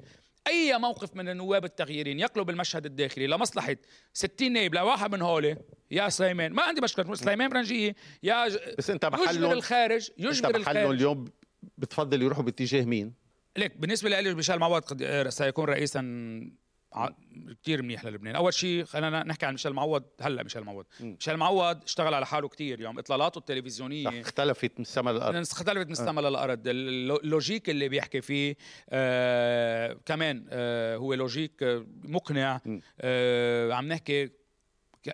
أي موقف من النواب التغييرين يقلب المشهد الداخلي لمصلحة 60 نائب لواحد من هول يا سليمان. ما عندي مشكلة. سليمان برنجيه يا ج... بس انت محله يجبر الخارج يجبر الخارج. اليوم بتفضل يروحوا باتجاه مين؟ ليك بالنسبة لي ميشيل معوض سيكون رئيسا كثير منيح للبنان. أول شيء خلينا نحكي عن ميشيل معوض هلأ ميشيل معوض. ميشيل معوض اشتغل على حاله كثير يوم اطلالاته التلفزيونية. اختلفت من السماء للأرض. اختلفت من آه. للأرض. ال logique اللي بيحكي فيه آه كمان آه هو logique مقنع. آه عم نحكي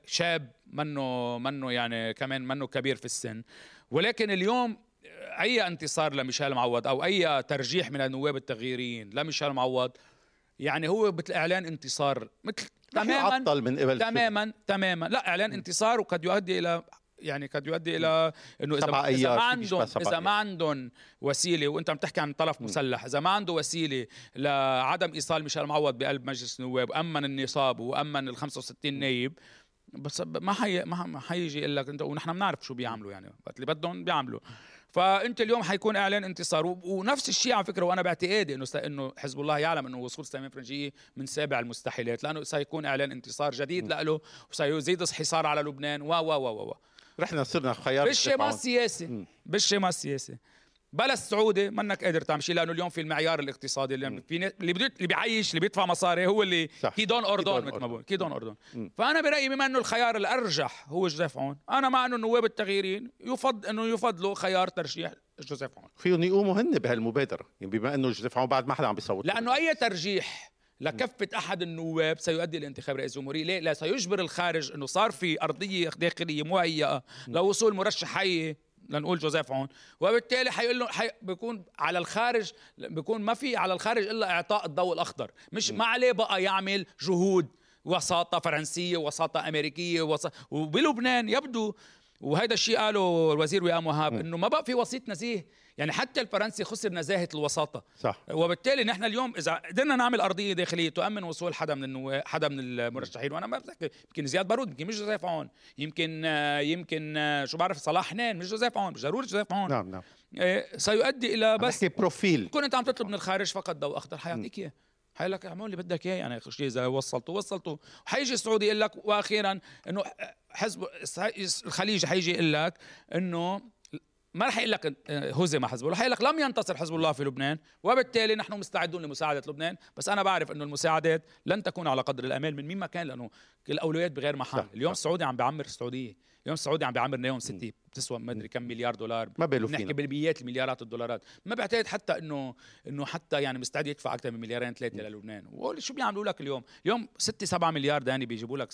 شاب منه منه يعني كمان منه كبير في السن. ولكن اليوم أي انتصار لميشيل معوض أو أي ترجيح من النواب التغييريين لميشيل معوض يعني هو مثل إعلان انتصار. مثل تماما عطل من قبل تماما تماما. لا إعلان انتصار وقد يؤدي إلى يعني قد يؤدي إلى إنه إذا, إذا ما عندهم إذا ما عندهم وسيلة وأنت عم تحكي عن طرف مسلح إذا ما عنده وسيلة لعدم إيصال ميشيل معوض بقلب مجلس النواب وأمن النصاب وأمن ال 65 نايب بس ما حي ما حيجي يقول لك انت ونحن بنعرف شو بيعملوا يعني. وقت اللي بدهم بيعملوا. فانت اليوم حيكون اعلان انتصار. ونفس الشيء على فكرة وأنا باعتقادي إنه إنه حزب الله يعلم إنه وصول سليمان فرنجيه من سابع المستحيلات لأنه سيكون إعلان انتصار جديد له وسيزيد حصار على لبنان. و و و و رحنا صرنا خيار بالشيء السياسي. بالشيء ما السياسي. بلا السعودي منك قادر تعمل شيء لأنه اليوم في المعيار الاقتصادي اللي في اللي بده اللي بيعيش اللي بيدفع مصاري هو اللي كي دون اردون مثل ما بقول. كي دون اردون فأنا برأيي بما إنه الخيار الأرجح هو جوزيف عون أنا مع إنه النواب التغييرين يفضل إنه يفضلوا خيار ترشيح جوزيف عون فيهم يقوموا هن بهالمبادرة يعني بما إنه جوزيف عون بعد ما حدا عم بيصوت. لأنه أي ترجيح لكفة أحد النواب سيؤدي لانتخاب رئيس جمهورية ليه؟ لا سيجبر الخارج أنه صار في أرضية داخلية مهيئة لوصول مرشح حي لنقول جوزيف عون. وبالتالي حيقول له حي بيكون على الخارج بيكون ما في على الخارج إلا إعطاء الضوء الأخضر. مش ما عليه بقى يعمل جهود وساطة فرنسية وساطة أمريكية وسط... وبلبنان يبدو وهذا الشيء قاله الوزير وئام وهاب إنه ما بقى في وسيط نزيه. يعني حتى الفرنسي خسر نزاهة الوساطة. صح. وبالتالي نحن اليوم إذا قدرنا نعمل أرضية داخلية تؤمن وصول حدا من النواب حدا من المرشحين. وأنا ما بحكي يمكن زياد بارود يمكن مش جوزيف عون. يمكن يمكن شو بعرف صلاح حنين مش جوزيف عون مش ضروري جوزيف عون. نعم نعم. إيه سيؤدي إلى بس profile. انت عم تطلب من الخارج فقط ضوء اخضر حيعطيك إياه. حيقول لك أعمل اللي بدك إياه. يعني شيء إذا وصلته وصلته وحيجي السعودي يقول لك وأخيرا إنه حزب الخليج حيجي يقول لك إنه ما رح يقول لك هزم حزب الله حيقول لك لم ينتصر حزب الله في لبنان وبالتالي نحن مستعدون لمساعدة لبنان. بس أنا بعرف إنه المساعدات لن تكون على قدر الأمال من مين ما كان لأنه الأولويات بغير محل. اليوم السعودي عم بيعمر السعوديه اليوم السعودي عم بيعمر نيوم city بتسوى ما أدري كم مليار دولار. مبلى عم نحكي بالميات المليارات الدولارات ما بعتقد حتى إنه إنه حتى يعني مستعد يدفع أكثر من مليارين ثلاثة للبنان. شو بيعملوا لك اليوم؟ اليوم 6 7 مليار داني بيجيبوا لك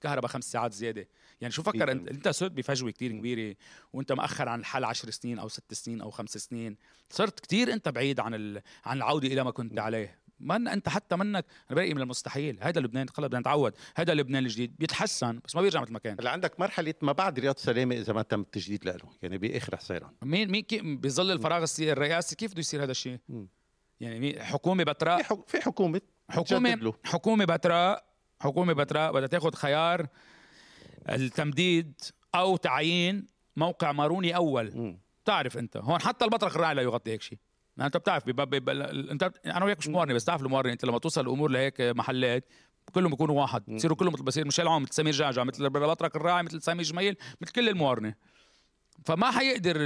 كهرباء خمس ساعات زيادة. يعني شو فكر أنت؟ أنت صرت بفجوة كثير كبيرة وأنت مأخر عن الحل 10 سنين أو 6 سنين أو 5 سنين. صرت كثير أنت بعيد عن ال... عن العودة إلى ما كنت عليه. من أنت حتى منك؟ أنا برايي من المستحيل. هذا لبنان خلص بدنا نتعود. هذا لبنان الجديد بيتحسن بس ما بيرجع مثل ما كان. هلا عندك مرحلة ما بعد رياض سلامه إذا ما تم التجديد له يعني بآخر حسيران مين مين كي بظل الفراغ الرئاسي كيف بده يصير هذا الشيء؟ يعني حكومة بتراء؟ في حكومة حكومه حكومة بتراء حكومة بتراء بدها تاخذ خيار التمديد أو تعيين موقع ماروني أول. بتعرف أنت. هون حتى البطرق الراعي لا يغطي هيك شيء. ما انت بتعرف بيبقى بيبقى انت أنا وياك مش موارنه بس تعرف الموارنه انت لما توصل الأمور لهيك محلات كلهم بيكونوا واحد بصيروا كلهم مثل بصير ميشيل عون مثل سمير جعجع مثل بطرك الراعي مثل سامي جميل مثل كل الموارنه فما حيقدر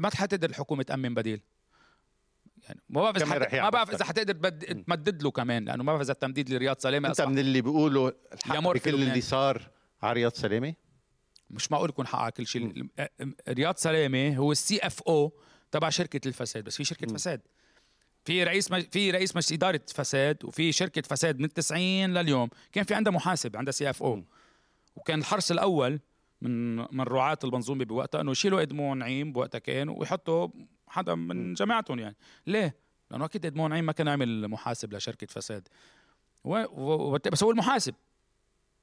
ما حتقدر الحكومة تأمن بديل. يعني ما بعرف حت- ما بعرف. إذا حتقدر تمدد له كمان لأنه ما بعرف إذا التمديد لرياض سلامة أنت من اللي بيقولوا الحق بكل. اللي صار على رياض سلامة؟ مش معقول يكون حق على كل شيء. رياض سلامة هو ال CFO تبع شركة الفساد بس في شركة م. فساد. في رئيس مج... في رئيس مجلس إدارة فساد وفي شركة فساد من التسعين لليوم. كان في عندها محاسب عندها CFO. وكان الحرص الأول من من رعاة المنظومه بوقتها إنه يشيلوا إدمون نعيم بوقتها كان ويحطوا حدا من جماعتهم يعني. ليه؟ لأنه أكيد إدمون نعيم ما كان عامل محاسب لشركة فساد. و... و... بس هو المحاسب.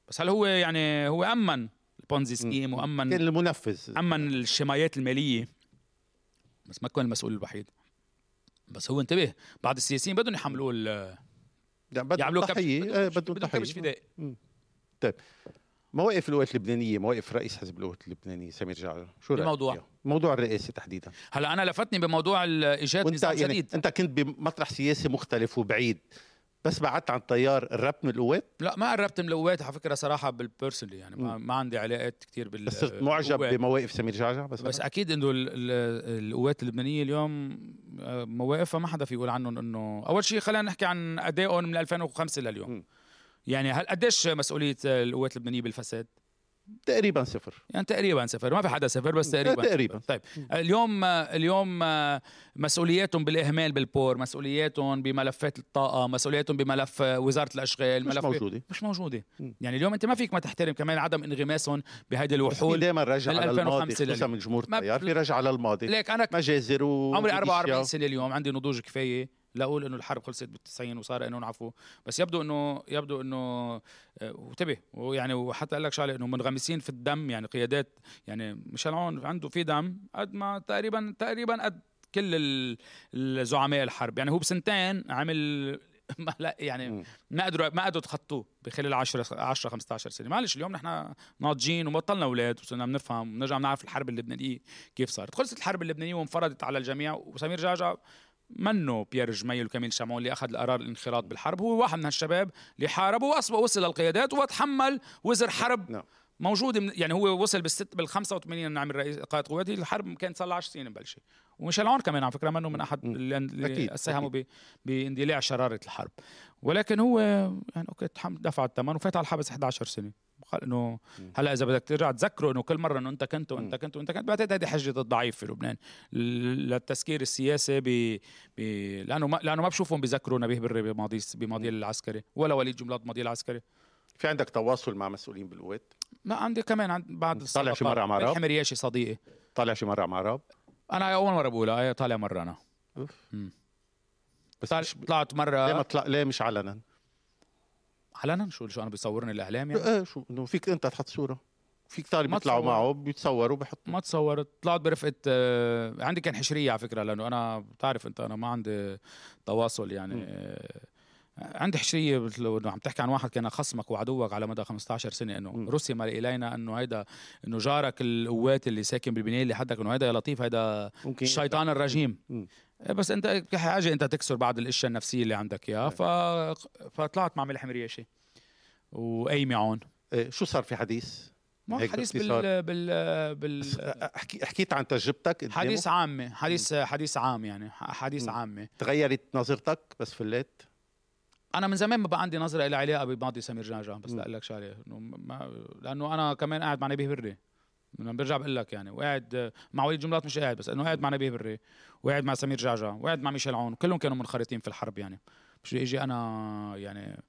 بس هل هو يعني هو أمن البونزي سكيم وأمن كان المنفذ. أمن الشمايات المالية؟ بس ما كان المسؤول الوحيد. بس هو انتبه بعض السياسيين بدهم يحملوه ال- يعني بدهم يعملوا تحية. بدهم آه، كبش- بدهم كبش تحية. فدائي مواقف القوات اللبنانية مواقف رئيس حزب القوات اللبنانية سمير جعجع شو رأيك الموضوع؟ موضوع الرئاسة تحديدا. هلأ أنا لفتني بموضوع ايجاد نظام يعني جديد. أنت كنت بمطرح سياسي مختلف وبعيد. بس بعدت عن تيار قربت من القوات لا ما قربت من القوات على فكرة صراحة بالبيرسونلي يعني ما. ما عندي علاقات كثير بال بس صرت معجب. بمواقف سمير جعجع بس, بس أكيد إنه ال- ال- القوات اللبنانية اليوم آه، مواقفها ما حدا في يقول عنهم إنه أول شيء خلينا نحكي عن أدائهم من 2005 لليوم مم. يعني هل قديش مسؤولية القوات اللبنانية بالفساد؟ تقريبا صفر يعني تقريبا صفر ما في حدا صفر بس تقريبا تقريبا. صفر. طيب اليوم اليوم مسؤولياتهم بالإهمال بالبور مسؤولياتهم بملفات الطاقة مسؤولياتهم بملف وزارة الأشغال مش ملف موجودة مش موجودة. يعني اليوم أنت ما فيك ما تحترم كمان عدم انغماسهم بهيدي الوحول دائما رجع على الماضي 2005 خصوصا. من جمهور التيار في رجع على الماضي ليك أنا مجازر و عمري 44 أشياء. سنة اليوم عندي نضوج كفاية لاقول إنه الحرب خلصت بال90 وصار إنه نعفو بس يبدو إنه يبدو إنه آه، وانتبه ويعني وحتى أقول لك شغلة إنه منغمسين في الدم يعني قيادات يعني مشان عون عنده في دم قد ما تقريبا تقريبا قد كل ال- الزعماء الحرب. يعني هو بسنتين عمل ما لا يعني. ما قدروا ما قدروا يتخطوه بخلال 10 10 15 سنة. معلش اليوم نحن ناضجين وبطلنا أولاد وصرنا بنفهم ونرجع بنعرف الحرب اللبنانية كيف صارت. خلصت الحرب اللبنانية وانفرضت على الجميع. وسمير جعجع منه بيير جميل وكميل شامون اللي أخذ القرار الانخراط بالحرب. هو واحد من هالشباب اللي حاربوا واصبح وصل للقيادات وتحمل وزر حرب نعم. موجود من يعني هو وصل بالست بال 85 نعمل رئيس قائد قواتي. الحرب كانت صار لها 10 سنين مبلشه وميشيل عون كمان على فكرة منه من أحد. اللي ساهموا باندلاع شرارة الحرب. ولكن هو يعني أوكي دفع الثمن وفات على الحبس 11 سنة. قال إنه. هلأ إذا بدك ترجع تذكره إنه كل مرة إنه أنت كنت وأنت. كنت وأنت كنت بعتقد هذه حجة الضعيف في لبنان. للتسكير السياسي ب... ب... لأنه ما لأنه ما بشوفهم بيذكروا نبيه بري بماضي بماضي العسكري ولا وليد جملات بماضي العسكري. في عندك تواصل مع مسؤولين بالقوات ما عندي كمان عند بعد طالع شي مرة مع راب؟ حمر ياشي صديقي. طالع شي مرة مع راب؟ أنا أول مرة بقولها هي طالع مرة أنا. مم. بس مش طلعت ليه ما مره طلع ليه مش علنا؟ علنا شو شو أنا بيصورني الإعلام يعني إيه شو إنه فيك أنت تحط صورة فيك طالب ما بيطلعوا. معه بيتصوروا بيحطوا ما تصورت طلعت برفقة آه، عندي كان حشرية على فكرة لأنه أنا بتعرف أنت أنا ما عندي تواصل يعني. آه، عندي حشرية مثل إنه عم تحكي عن واحد كان خصمك وعدوك على مدى 15 سنة إنه. رسم الينا إنه هيدا إنه جارك القوات اللي ساكن بالبنايه اللي حدك إنه هيدا يا لطيف هيدا الشيطان الرجيم مم. إيه بس أنت حاجة أنت تكسر بعض الأشياء النفسية اللي عندك اياها ف... فطلعت مع ملح مرياشي وأيمي عون إيه شو صار في حديث؟ ما حديث. بال بال بال بس احكي حكيت عن تجربتك؟ حديث عامة حديث حديث عام يعني حديث. عامة تغيرت نظرتك بس فليت أنا من زمان ما بقى عندي نظرة إلى علاقة بماضي سمير جعجع بس مم. لا لك شغلة. إنه ما لأنه أنا كمان قاعد مع نبيه بري. برجع بقول لك يعني وقاعد مع وليد جملات مش قاعد بس إنه قاعد مع نبيه بري وقاعد مع سمير جعجع وقاعد مع ميشيل عون كلهم كانوا منخرطين في الحرب يعني. مش إجي أنا يعني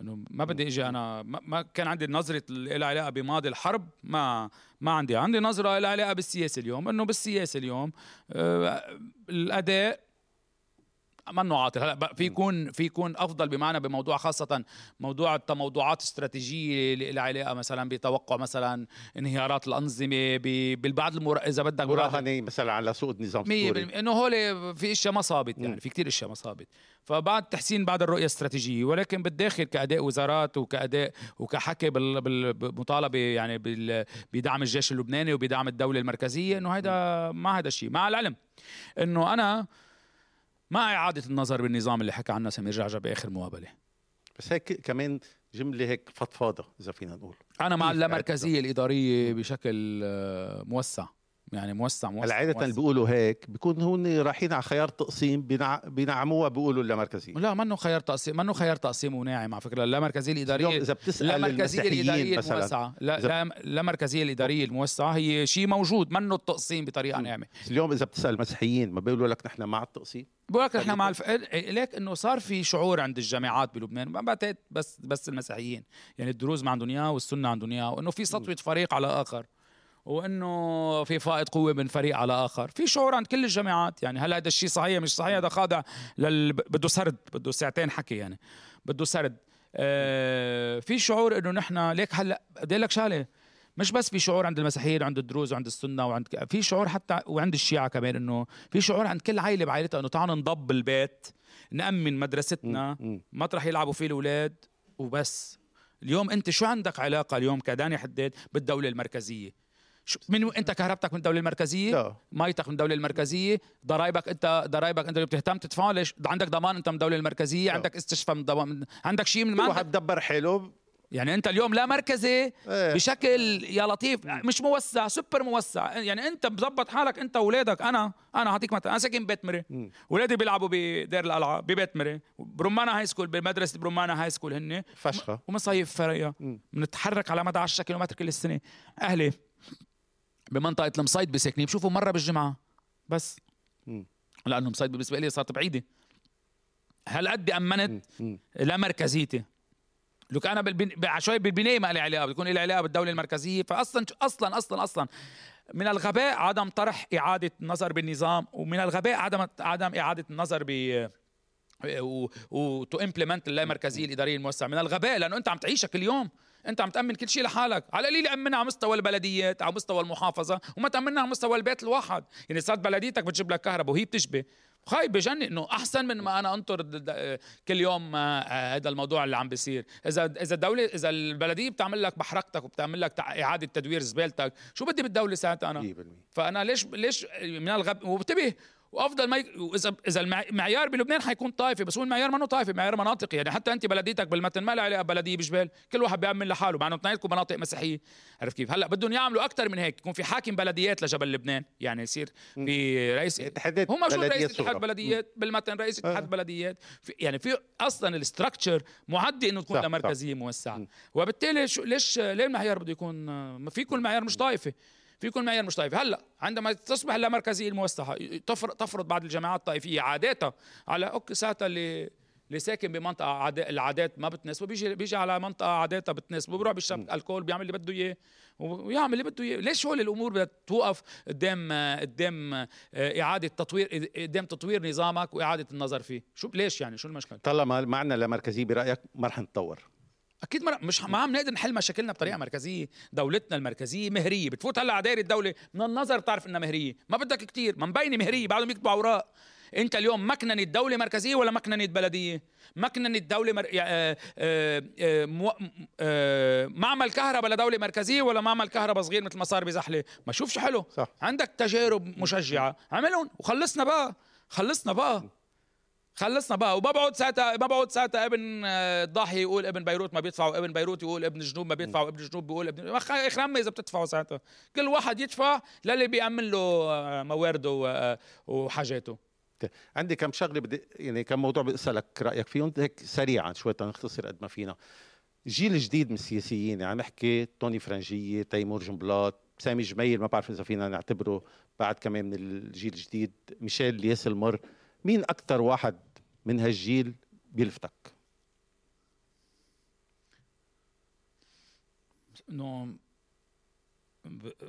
إنه ما بدي إجي أنا ما, ما كان عندي نظرة لها علاقة بماضي الحرب ما ما عندي. عندي نظرة لها علاقة بالسياسة اليوم إنه بالسياسة اليوم آه الأداء منه عاطل هلا في يكون في يكون أفضل بمعنى بموضوع خاصة موضوع التموضعات استراتيجية اللي لها علاقه مثلا بتوقع مثلا انهيارات الأنظمة بالبعض المر... إذا بدك مراهنه مثلا على سوق النظام السوري. إنه هول في إشياء ما صابت يعني. في كتير إشياء ما صابت. فبعد تحسين بعد الرؤية الاستراتيجيه ولكن بالداخل كأداء وزارات وكأداء وكحكي بال- بال- بالمطالبه يعني بدعم الجيش اللبناني وبدعم الدولة المركزية إنه هيدا ما هذا الشيء. مع العلم إنه أنا مع اعاده النظر بالنظام اللي حكى عنه سمير جعجع بآخر مقابلة. بس هيك كمان جملة هيك فضفاضة إذا فينا نقول. أنا مع كيف اللامركزيه الإدارية بشكل آه، موسع. يعني موسع موسع هلأ عادة موسع. بيقولوا هيك بيكون هون رايحين على خيار تقسيم بينع... بينعموها بيقولوا اللامركزية لا منه خيار تقسيم منه خيار تقسيم وناعم على فكرة؟ لا مركزيه الاداريه اليوم إذا بتسأل لا المسيحيين مثلا الموسعة. لا إذا- لا لا مركزيه الإدارية الموسعة هي شيء موجود منه التقسيم بطريقة م. ناعمة؟ اليوم إذا بتسأل المسيحيين ما بيقولوا لك نحن مع التقسيم؟ بقول لك نحن مع الف... ليك إنه صار في شعور عند الجامعات بلبنان ما بعتقد بس بس المسيحيين. يعني الدروز ما عندهم اياه والسنة عندهم اياه وإنه في سطوة فريق على آخر. وإنه في فائض قوة من فريق على آخر. في شعور عند كل الجامعات يعني هل هذا الشيء صحيح؟ مش صحيح. هذا خاضع لل بده سرد. بده ساعتين حكي يعني. بده سرد. آه في شعور إنه نحن ليك هلأ بدي لك شغلة؟ مش بس في شعور عند المسيحيين وعند الدروز وعند السنة وعند في شعور حتى وعند الشيعة كمان إنه في شعور عند كل عائلة بعائلتها إنه تعالوا نضب البيت نأمن مدرستنا. مطرح يلعبوا فيه الأولاد وبس. اليوم أنت شو عندك علاقة اليوم كداني حداد بالدولة المركزية؟ من انت كهربتك من الدولة المركزية؟ لا. ميتك من الدولة المركزية. ضرايبك انت ضرايبك انت اللي بتهتم تدفع ليش عندك ضمان انت من الدولة المركزية. لا. عندك استشفاء من الضمان عندك شيء من ما عندك دبر حاله يعني انت اليوم لا مركزي إيه. بشكل يا لطيف. مش موسع سوبر موسع. يعني انت مظبط حالك انت واولادك. أنا أنا هعطيك مثلا. أنا ساكن ببيت مري. اولادي بيلعبوا بدير القلعه ببيت مري برمانة هاي سكول بمدرسة برمانة هاي سكول هن فشخة. ومصيف فرقيا مم. بنتحرك على مدى 10 كيلومتر كل السنة. أهلي بمنطقة المصيد بساكنين بشوفوا مرة بالجمعة. بس. مم. لأنه مصيد بالنسبة لي صارت بعيدة. هالقد أمنت؟ مم. مم. لا مركزيتي. لك أنا بالبن... شوي بالبناية ما لي علاقة بتكون لي علاقة بالدولة المركزية. فاصلا أصلا أصلا أصلا من الغباء عدم طرح إعادة النظر بالنظام ومن الغباء عدم عدم إعادة النظر ب وتو امبلمنت اللامركزية الإدارية الموسعة. من الغباء لأنه أنت عم تعيشها كل يوم انت عم تأمن كل شيء لحالك. على القليل امنها على مستوى البلديات على مستوى المحافظة وما تأمنها على مستوى البيت الواحد. يعني صارت بلديتك بتجيب لك كهرباء وهي بتشبه. خايف بجنن إنه أحسن من ما أنا أنطر كل يوم آه، آه، هذا الموضوع اللي عم بيصير. إذا إذا الدولة إذا البلدية بتعمل لك محرقتك وبتعمل لك إعادة تدوير زبالتك شو بدي بالدولة ساعتها أنا؟ 100% فأنا ليش ليش من الغب وانتبه وأفضل ما ي... وإذا إذا المعيار بلبنان حيكون طائفي بس هو المعيار منه طائفي معيار مناطقي يعني حتى انت بلديتك بالمتن ما لها علاقة ببلديه بجبال كل واحد بيعمل لحاله مع إنه اثنيناتكم مناطق مسيحية عرفت كيف هلأ بدهم يعملوا أكثر من هيك يكون في حاكم بلديات لجبل لبنان يعني يصير في رئيس اتحادات هو موجود بلديات رئيس اتحاد. بلديات بالمتن رئيس اتحاد آه. بلديات في يعني في أصلا الاستراكشر معدي إنه تكون. مركزيه موسعه. وبالتالي شو ليش ليه المعيار بده يكون ما في يكون معيار مش طائفي في يكون معيار مش طائفي هلأ عندما تصبح اللامركزيه الموسعه تفرض تفرض بعض الجماعات الطائفية عاداتها على أوكي ساعتها اللي اللي ساكن بمنطقة عاد... العادات ما بتناسبه بيجي بيجي على منطقة عاداتها بتناسبه بيروح بيشرب ألكول بيعمل اللي بده إياه ويعمل اللي بده إياه. ليش هول الأمور بدها توقف قدام قدام آه، إعادة تطوير قدام تطوير نظامك وإعادة النظر فيه؟ شو ليش يعني؟ شو المشكلة؟ طالما معنا لامركزية برأيك ما رح نتطور. أكيد. مش ما عم نقدر نحل مشاكلنا بطريقة مركزية دولتنا المركزية مهرية بتفوت هلأ على دايرة الدولة. من النظر بتعرف إنها مهرية ما بدك كتير ما مبينة مهرية بعدهم يكتبوا أوراق. أنت اليوم مكننة دولة مركزية ولا مكننة بلدية؟ مكننة دولة مر... يع- آه، مو... معمل كهرباء لدولة مركزية ولا معمل كهرباء صغير مثل ما صار بزحلة؟ ما شوف شو حلو. صح. عندك تجارب مشجعة. عملهم وخلصنا بقى خلصنا بقى. خلصنا بقى. وما بقعد ساعتها بقعد ساعتها ابن آه، الضاحي يقول ابن بيروت ما بيدفعوا ابن بيروت يقول ابن جنوب ما بيدفعوا ابن جنوب بيقول ابن اخرم إذا بتدفعوا ساعتها. كل واحد يدفع للي بيأمن له آه، موارده و- وحاجاته. عندي كم شغلة بدي يعني كم موضوع بدي أسألك رأيك فيهم. هيك سريعا شوي تنختصر قد ما فينا. جيل جديد من السياسيين يعني عم نحكي توني فرنجية تيمور جنبلاط سامي جميل ما بعرف إذا فينا نعتبره بعد كمان من الجيل الجديد ميشيل الياس المر. مين أكثر واحد من هالجيل بيلفتك إنه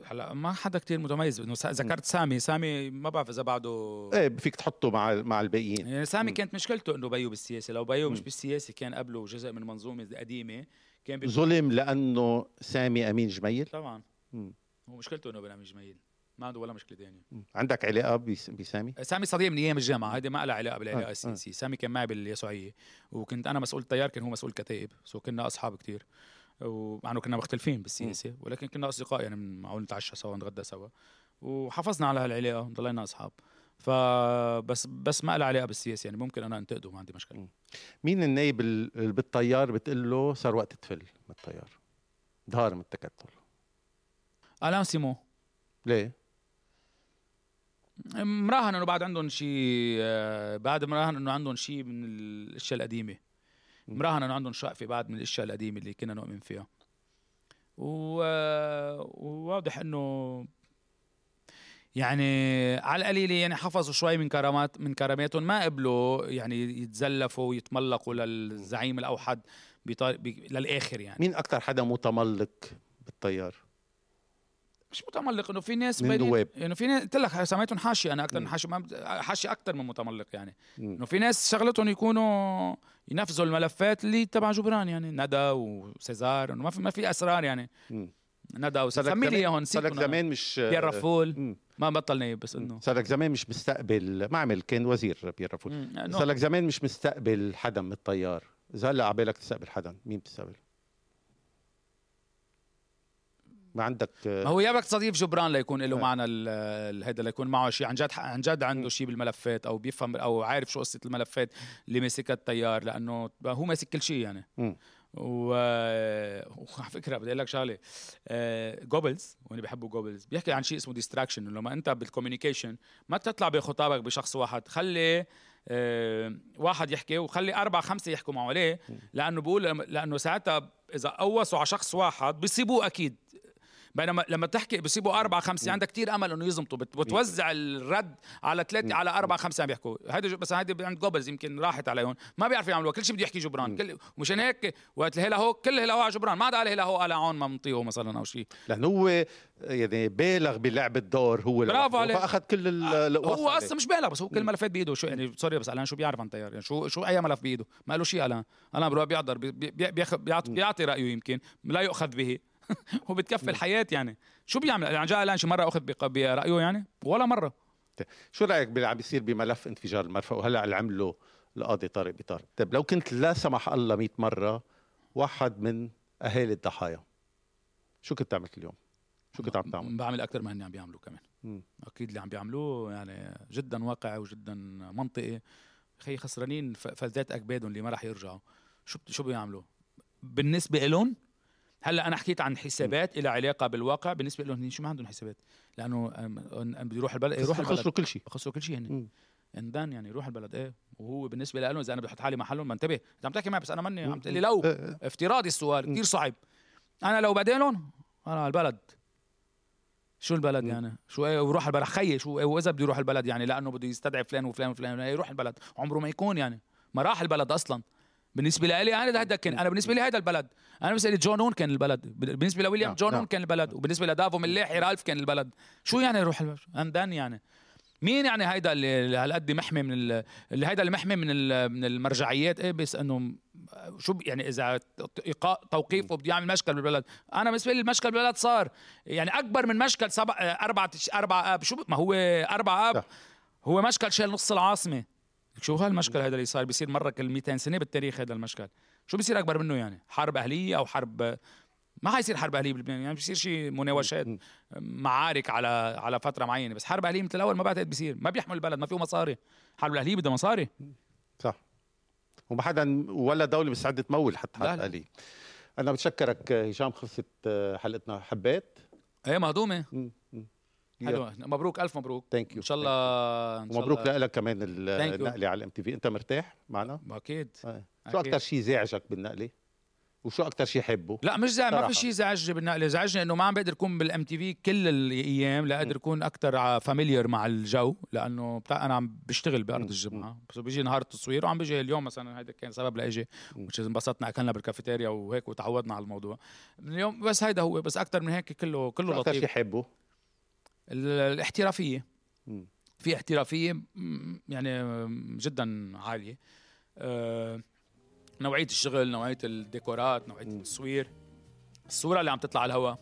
هلا ما حدا كتير متميز انه ذكرت سامي سامي ما بعرف إذا بعده إيه فيك تحطه مع مع الباقيين يعني سامي. كانت مشكلته إنه بيو بالسياسة لو بيو مش. بالسياسة كان قبله جزء من منظومة قديمة كان. ظلم لأنه سامي أمين جميل طبعا. هو مشكلته إنه بنعمل جميل ما عنده ولا مشكلة ثانية. عندك علاقة بس- بسامي سامي صديق من أيام الجامعة. هيدي ما لها علاقة آه، بالعلاقه آه. السياسيه سامي كان معي باليسوعية. وكنت أنا مسؤول التيار كان هو مسؤول كتائب. سو كنا أصحاب كتير. ومع إنه كنا مختلفين بالسياسة ولكن كنا أصدقاء يعني معقول نتعشى سوا نتغدى سوا. وحافظنا على هالعلاقة ضلينا أصحاب. فبس بس ما لها علاقة بالسياسة يعني ممكن أنا أنتقده ما عندي مشكلة. مين النايب بالطيار بتقول له صار وقت تفل من الطيار ظهر من التكتل. ألان سيمو. ليه؟ مراهن إنه بعد عندهم شيء آه، بعد مراهن إنه عندهم شيء من الأشياء القديمة. مراهن إنه عندهم شقفه بعد من الأشياء القديمة اللي كنا نؤمن فيها. و... وواضح إنه يعني على القليلة يعني حفظوا شوي من كرامات من كراماتهم ما قبلوا يعني يتزلفوا ويتملقوا للزعيم الأوحد بطار... ب... للآخر يعني. مين أكثر حدا متملق بالطيار؟ مش متملق إنه في ناس من نواب. إنه في ناس قلت لك سميتهم حاشية أنا أكثر من حاشية ما حاشية أكثر من متملق يعني. إنه في ناس شغلتهم يكونوا ينفذوا الملفات اللي تبع جبران يعني ندى وسيزار إنه ما في ما في أسرار يعني. ندى وسيزار. صار لك سمي لي زمان- اياهم أنا. زمان مش بيير رفول. ما بطل نايب بس انه صار زمان مش مستقبل ما عمل كان وزير بيير رفول صار لك زمان مش مستقبل حدا من الطيار. إذا هلأ عبالك تستقبل حدا مين بتستقبل؟ ما عندك ما هو يا بدك تستضيف جبران ليكون له آه. معنى هيدا ليكون معه شيء عن جد عن جد عنده شيء بالملفات أو بيفهم أو عارف شو قصة الملفات اللي ماسكها التيار لأنه هو ماسك كل شيء يعني. و... وعلى فكرة بدي أقول لك شغلة آه، جوبلز وأنا بحبه جوبلز بيحكي عن شيء اسمه distraction لما أنت بال communication ما تطلع بخطابك بشخص واحد خلي آه، واحد يحكي وخلي أربعة خمسة يحكوا معه ليه؟ لأنه بقول لأنه ساعتها إذا قوسوا على شخص واحد بيصيبوه أكيد بينما لما تحكي بصيبوا أربعة خمسة عندك كتير أمل إنه يزمطوا بت- بتوزع الرد على ثلاثة على أربعة خمسة عم بيحكوا هيدا بس هيدي عند جوبلز يمكن راحت عليهم ما بيعرفوا يعملوها. كل شيء بده يحكي جبران. كل ومشان هيك وقت الهلا هو كل الهلا هو على جبران. ما عاد قال هلا هو قال عون ما منطيه مثلا أو شيء. لأنه هو يعني بالغ بلعب الدور هو برافو عليك. فأخذ كل ال- القواص هو. أصلا مش بالغ بس هو كل الملفات بإيده. شو يعني سوري بس الان شو بيعرف عن تيار؟ يعني شو شو أي ملف بإيده؟ ما له شيء الآن. الآن بيروح بيحضر بي- بي- بياخذ بيعطي, بيعطي رأيه يمكن. لا يؤخذ به. هو بتكفي الحياة يعني. شو بيعمل؟ يعني جاء ألان شي مرة أخذ برأيه يعني؟ ولا مرة. شو رأيك باللي عم بيصير بملف انفجار المرفأ؟ وهلأ اللي عمله القاضي طارق بيطار طيب لو كنت لا سمح الله 100 مرة واحد من أهالي الضحايا شو كنت عملت اليوم؟ شو كنت عم تعمل؟ بعمل أكثر ما هن عم بيعملوا كمان. مم. أكيد اللي عم بيعملوه يعني جدا واقعي وجدا منطقي. خي خسرانين فلذات أكبادهم اللي ما راح يرجعوا. شو شو بيعملوا؟ بالنسبة لهم هلا أنا حكيت عن حسابات لها علاقة بالواقع. بالنسبة لهم شو ما عندهم حسابات لأنه بده يروح البلد يروح البلد. خسروا كل شيء. خسروا كل شيء هن. اندان يعني يروح البلد إيه. وهو بالنسبة له إذا أنا بدي أحط حالي محلهم ما انتبه انت عم تحكي معي بس أنا ماني عم تقول لي لو. آه، افتراضي السؤال كثير صعب. أنا لو بدالهم أنا البلد. شو البلد مم. يعني؟ شو إيه ويروح البلد. خيي شو إيه وإذا بده يروح البلد يعني لأنه بده يستدعي فلان وفلان وفلان يروح البلد. عمره ما يكون يعني. ما راح البلد أصلا. بالنسبة لي أنا هذا كان أنا بالنسبة لي هذا البلد. أنا بالنسبة لي جون هون كان البلد. بالنسبة لويليام نعم، جون نعم. هون كان البلد. وبالنسبة لدافو ملاحي رالف كان البلد. شو يعني البلد اندان يعني؟ مين يعني هيدا اللي هالقد محمي من ال- اللي هيدا اللي محمي من من المرجعيات؟ إيه بس إنه شو يعني إذا إيقاء توقيفه بده يعمل مشكل بالبلد. أنا بالنسبة لي المشكل بالبلد صار. يعني أكبر من مشكل سبع أربع أربع آب. شو ما هو أربع آب. هو مشكل شال نص العاصمة. شو هالمشكل هذا اللي صار؟ بيصير مرة كل 200 سنة بالتاريخ هذا المشكل. شو بيصير أكبر منه يعني؟ حرب أهلية أو حرب ما حيصير حرب أهلية بلبنان يعني بيصير شيء مناوشات. معارك على على فترة معينة بس حرب أهلية مثل الأول ما بعتقد بيصير. ما بيحمل البلد ما فيه مصاري. حرب الأهلية بدها مصاري. صح. وما حدا ولا دولة مستعده تمول حتى لا. قليل أنا بتشكرك هشام خلصت حلقتنا. حبيت؟ إيه مهضومة. حلو مبروك. ألف مبروك. Thank you إن شاء الله إن شاء ومبروك لك كمان. النقله على ال MTV. أنت مرتاح معنا؟ أكيد. آه. شو. أكثر شيء زعجك بالنقله وشو أكثر شيء حبه؟ لا مش زعج. ما. في شيء زعجني بالنقله زعجني إنه ما عم بقدر أكون بال MTV كل الأيام. لا قادر أكون أكثر familiar مع الجو لأنه بتاع أنا عم بشتغل بأرض. الجمعه بس بيجي نهار التصوير وعم بيجي اليوم مثلا هيدا كان سبب لإجي. مش انبسطنا أكلنا بالكافيتيريا وهيك وتعودنا على الموضوع. اليوم بس هيدا هو بس أكثر من هيك كله كله شو أكثر لطيف. شيء حبه؟ الاحترافية. في احترافية يعني جدا عالية آه، نوعية الشغل نوعية الديكورات نوعية. التصوير الصورة اللي عم تطلع على الهواء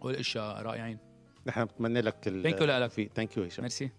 والاشياء رائعين نحن بنتمنى لك Thank you لك. في Thank you هشام ميرسي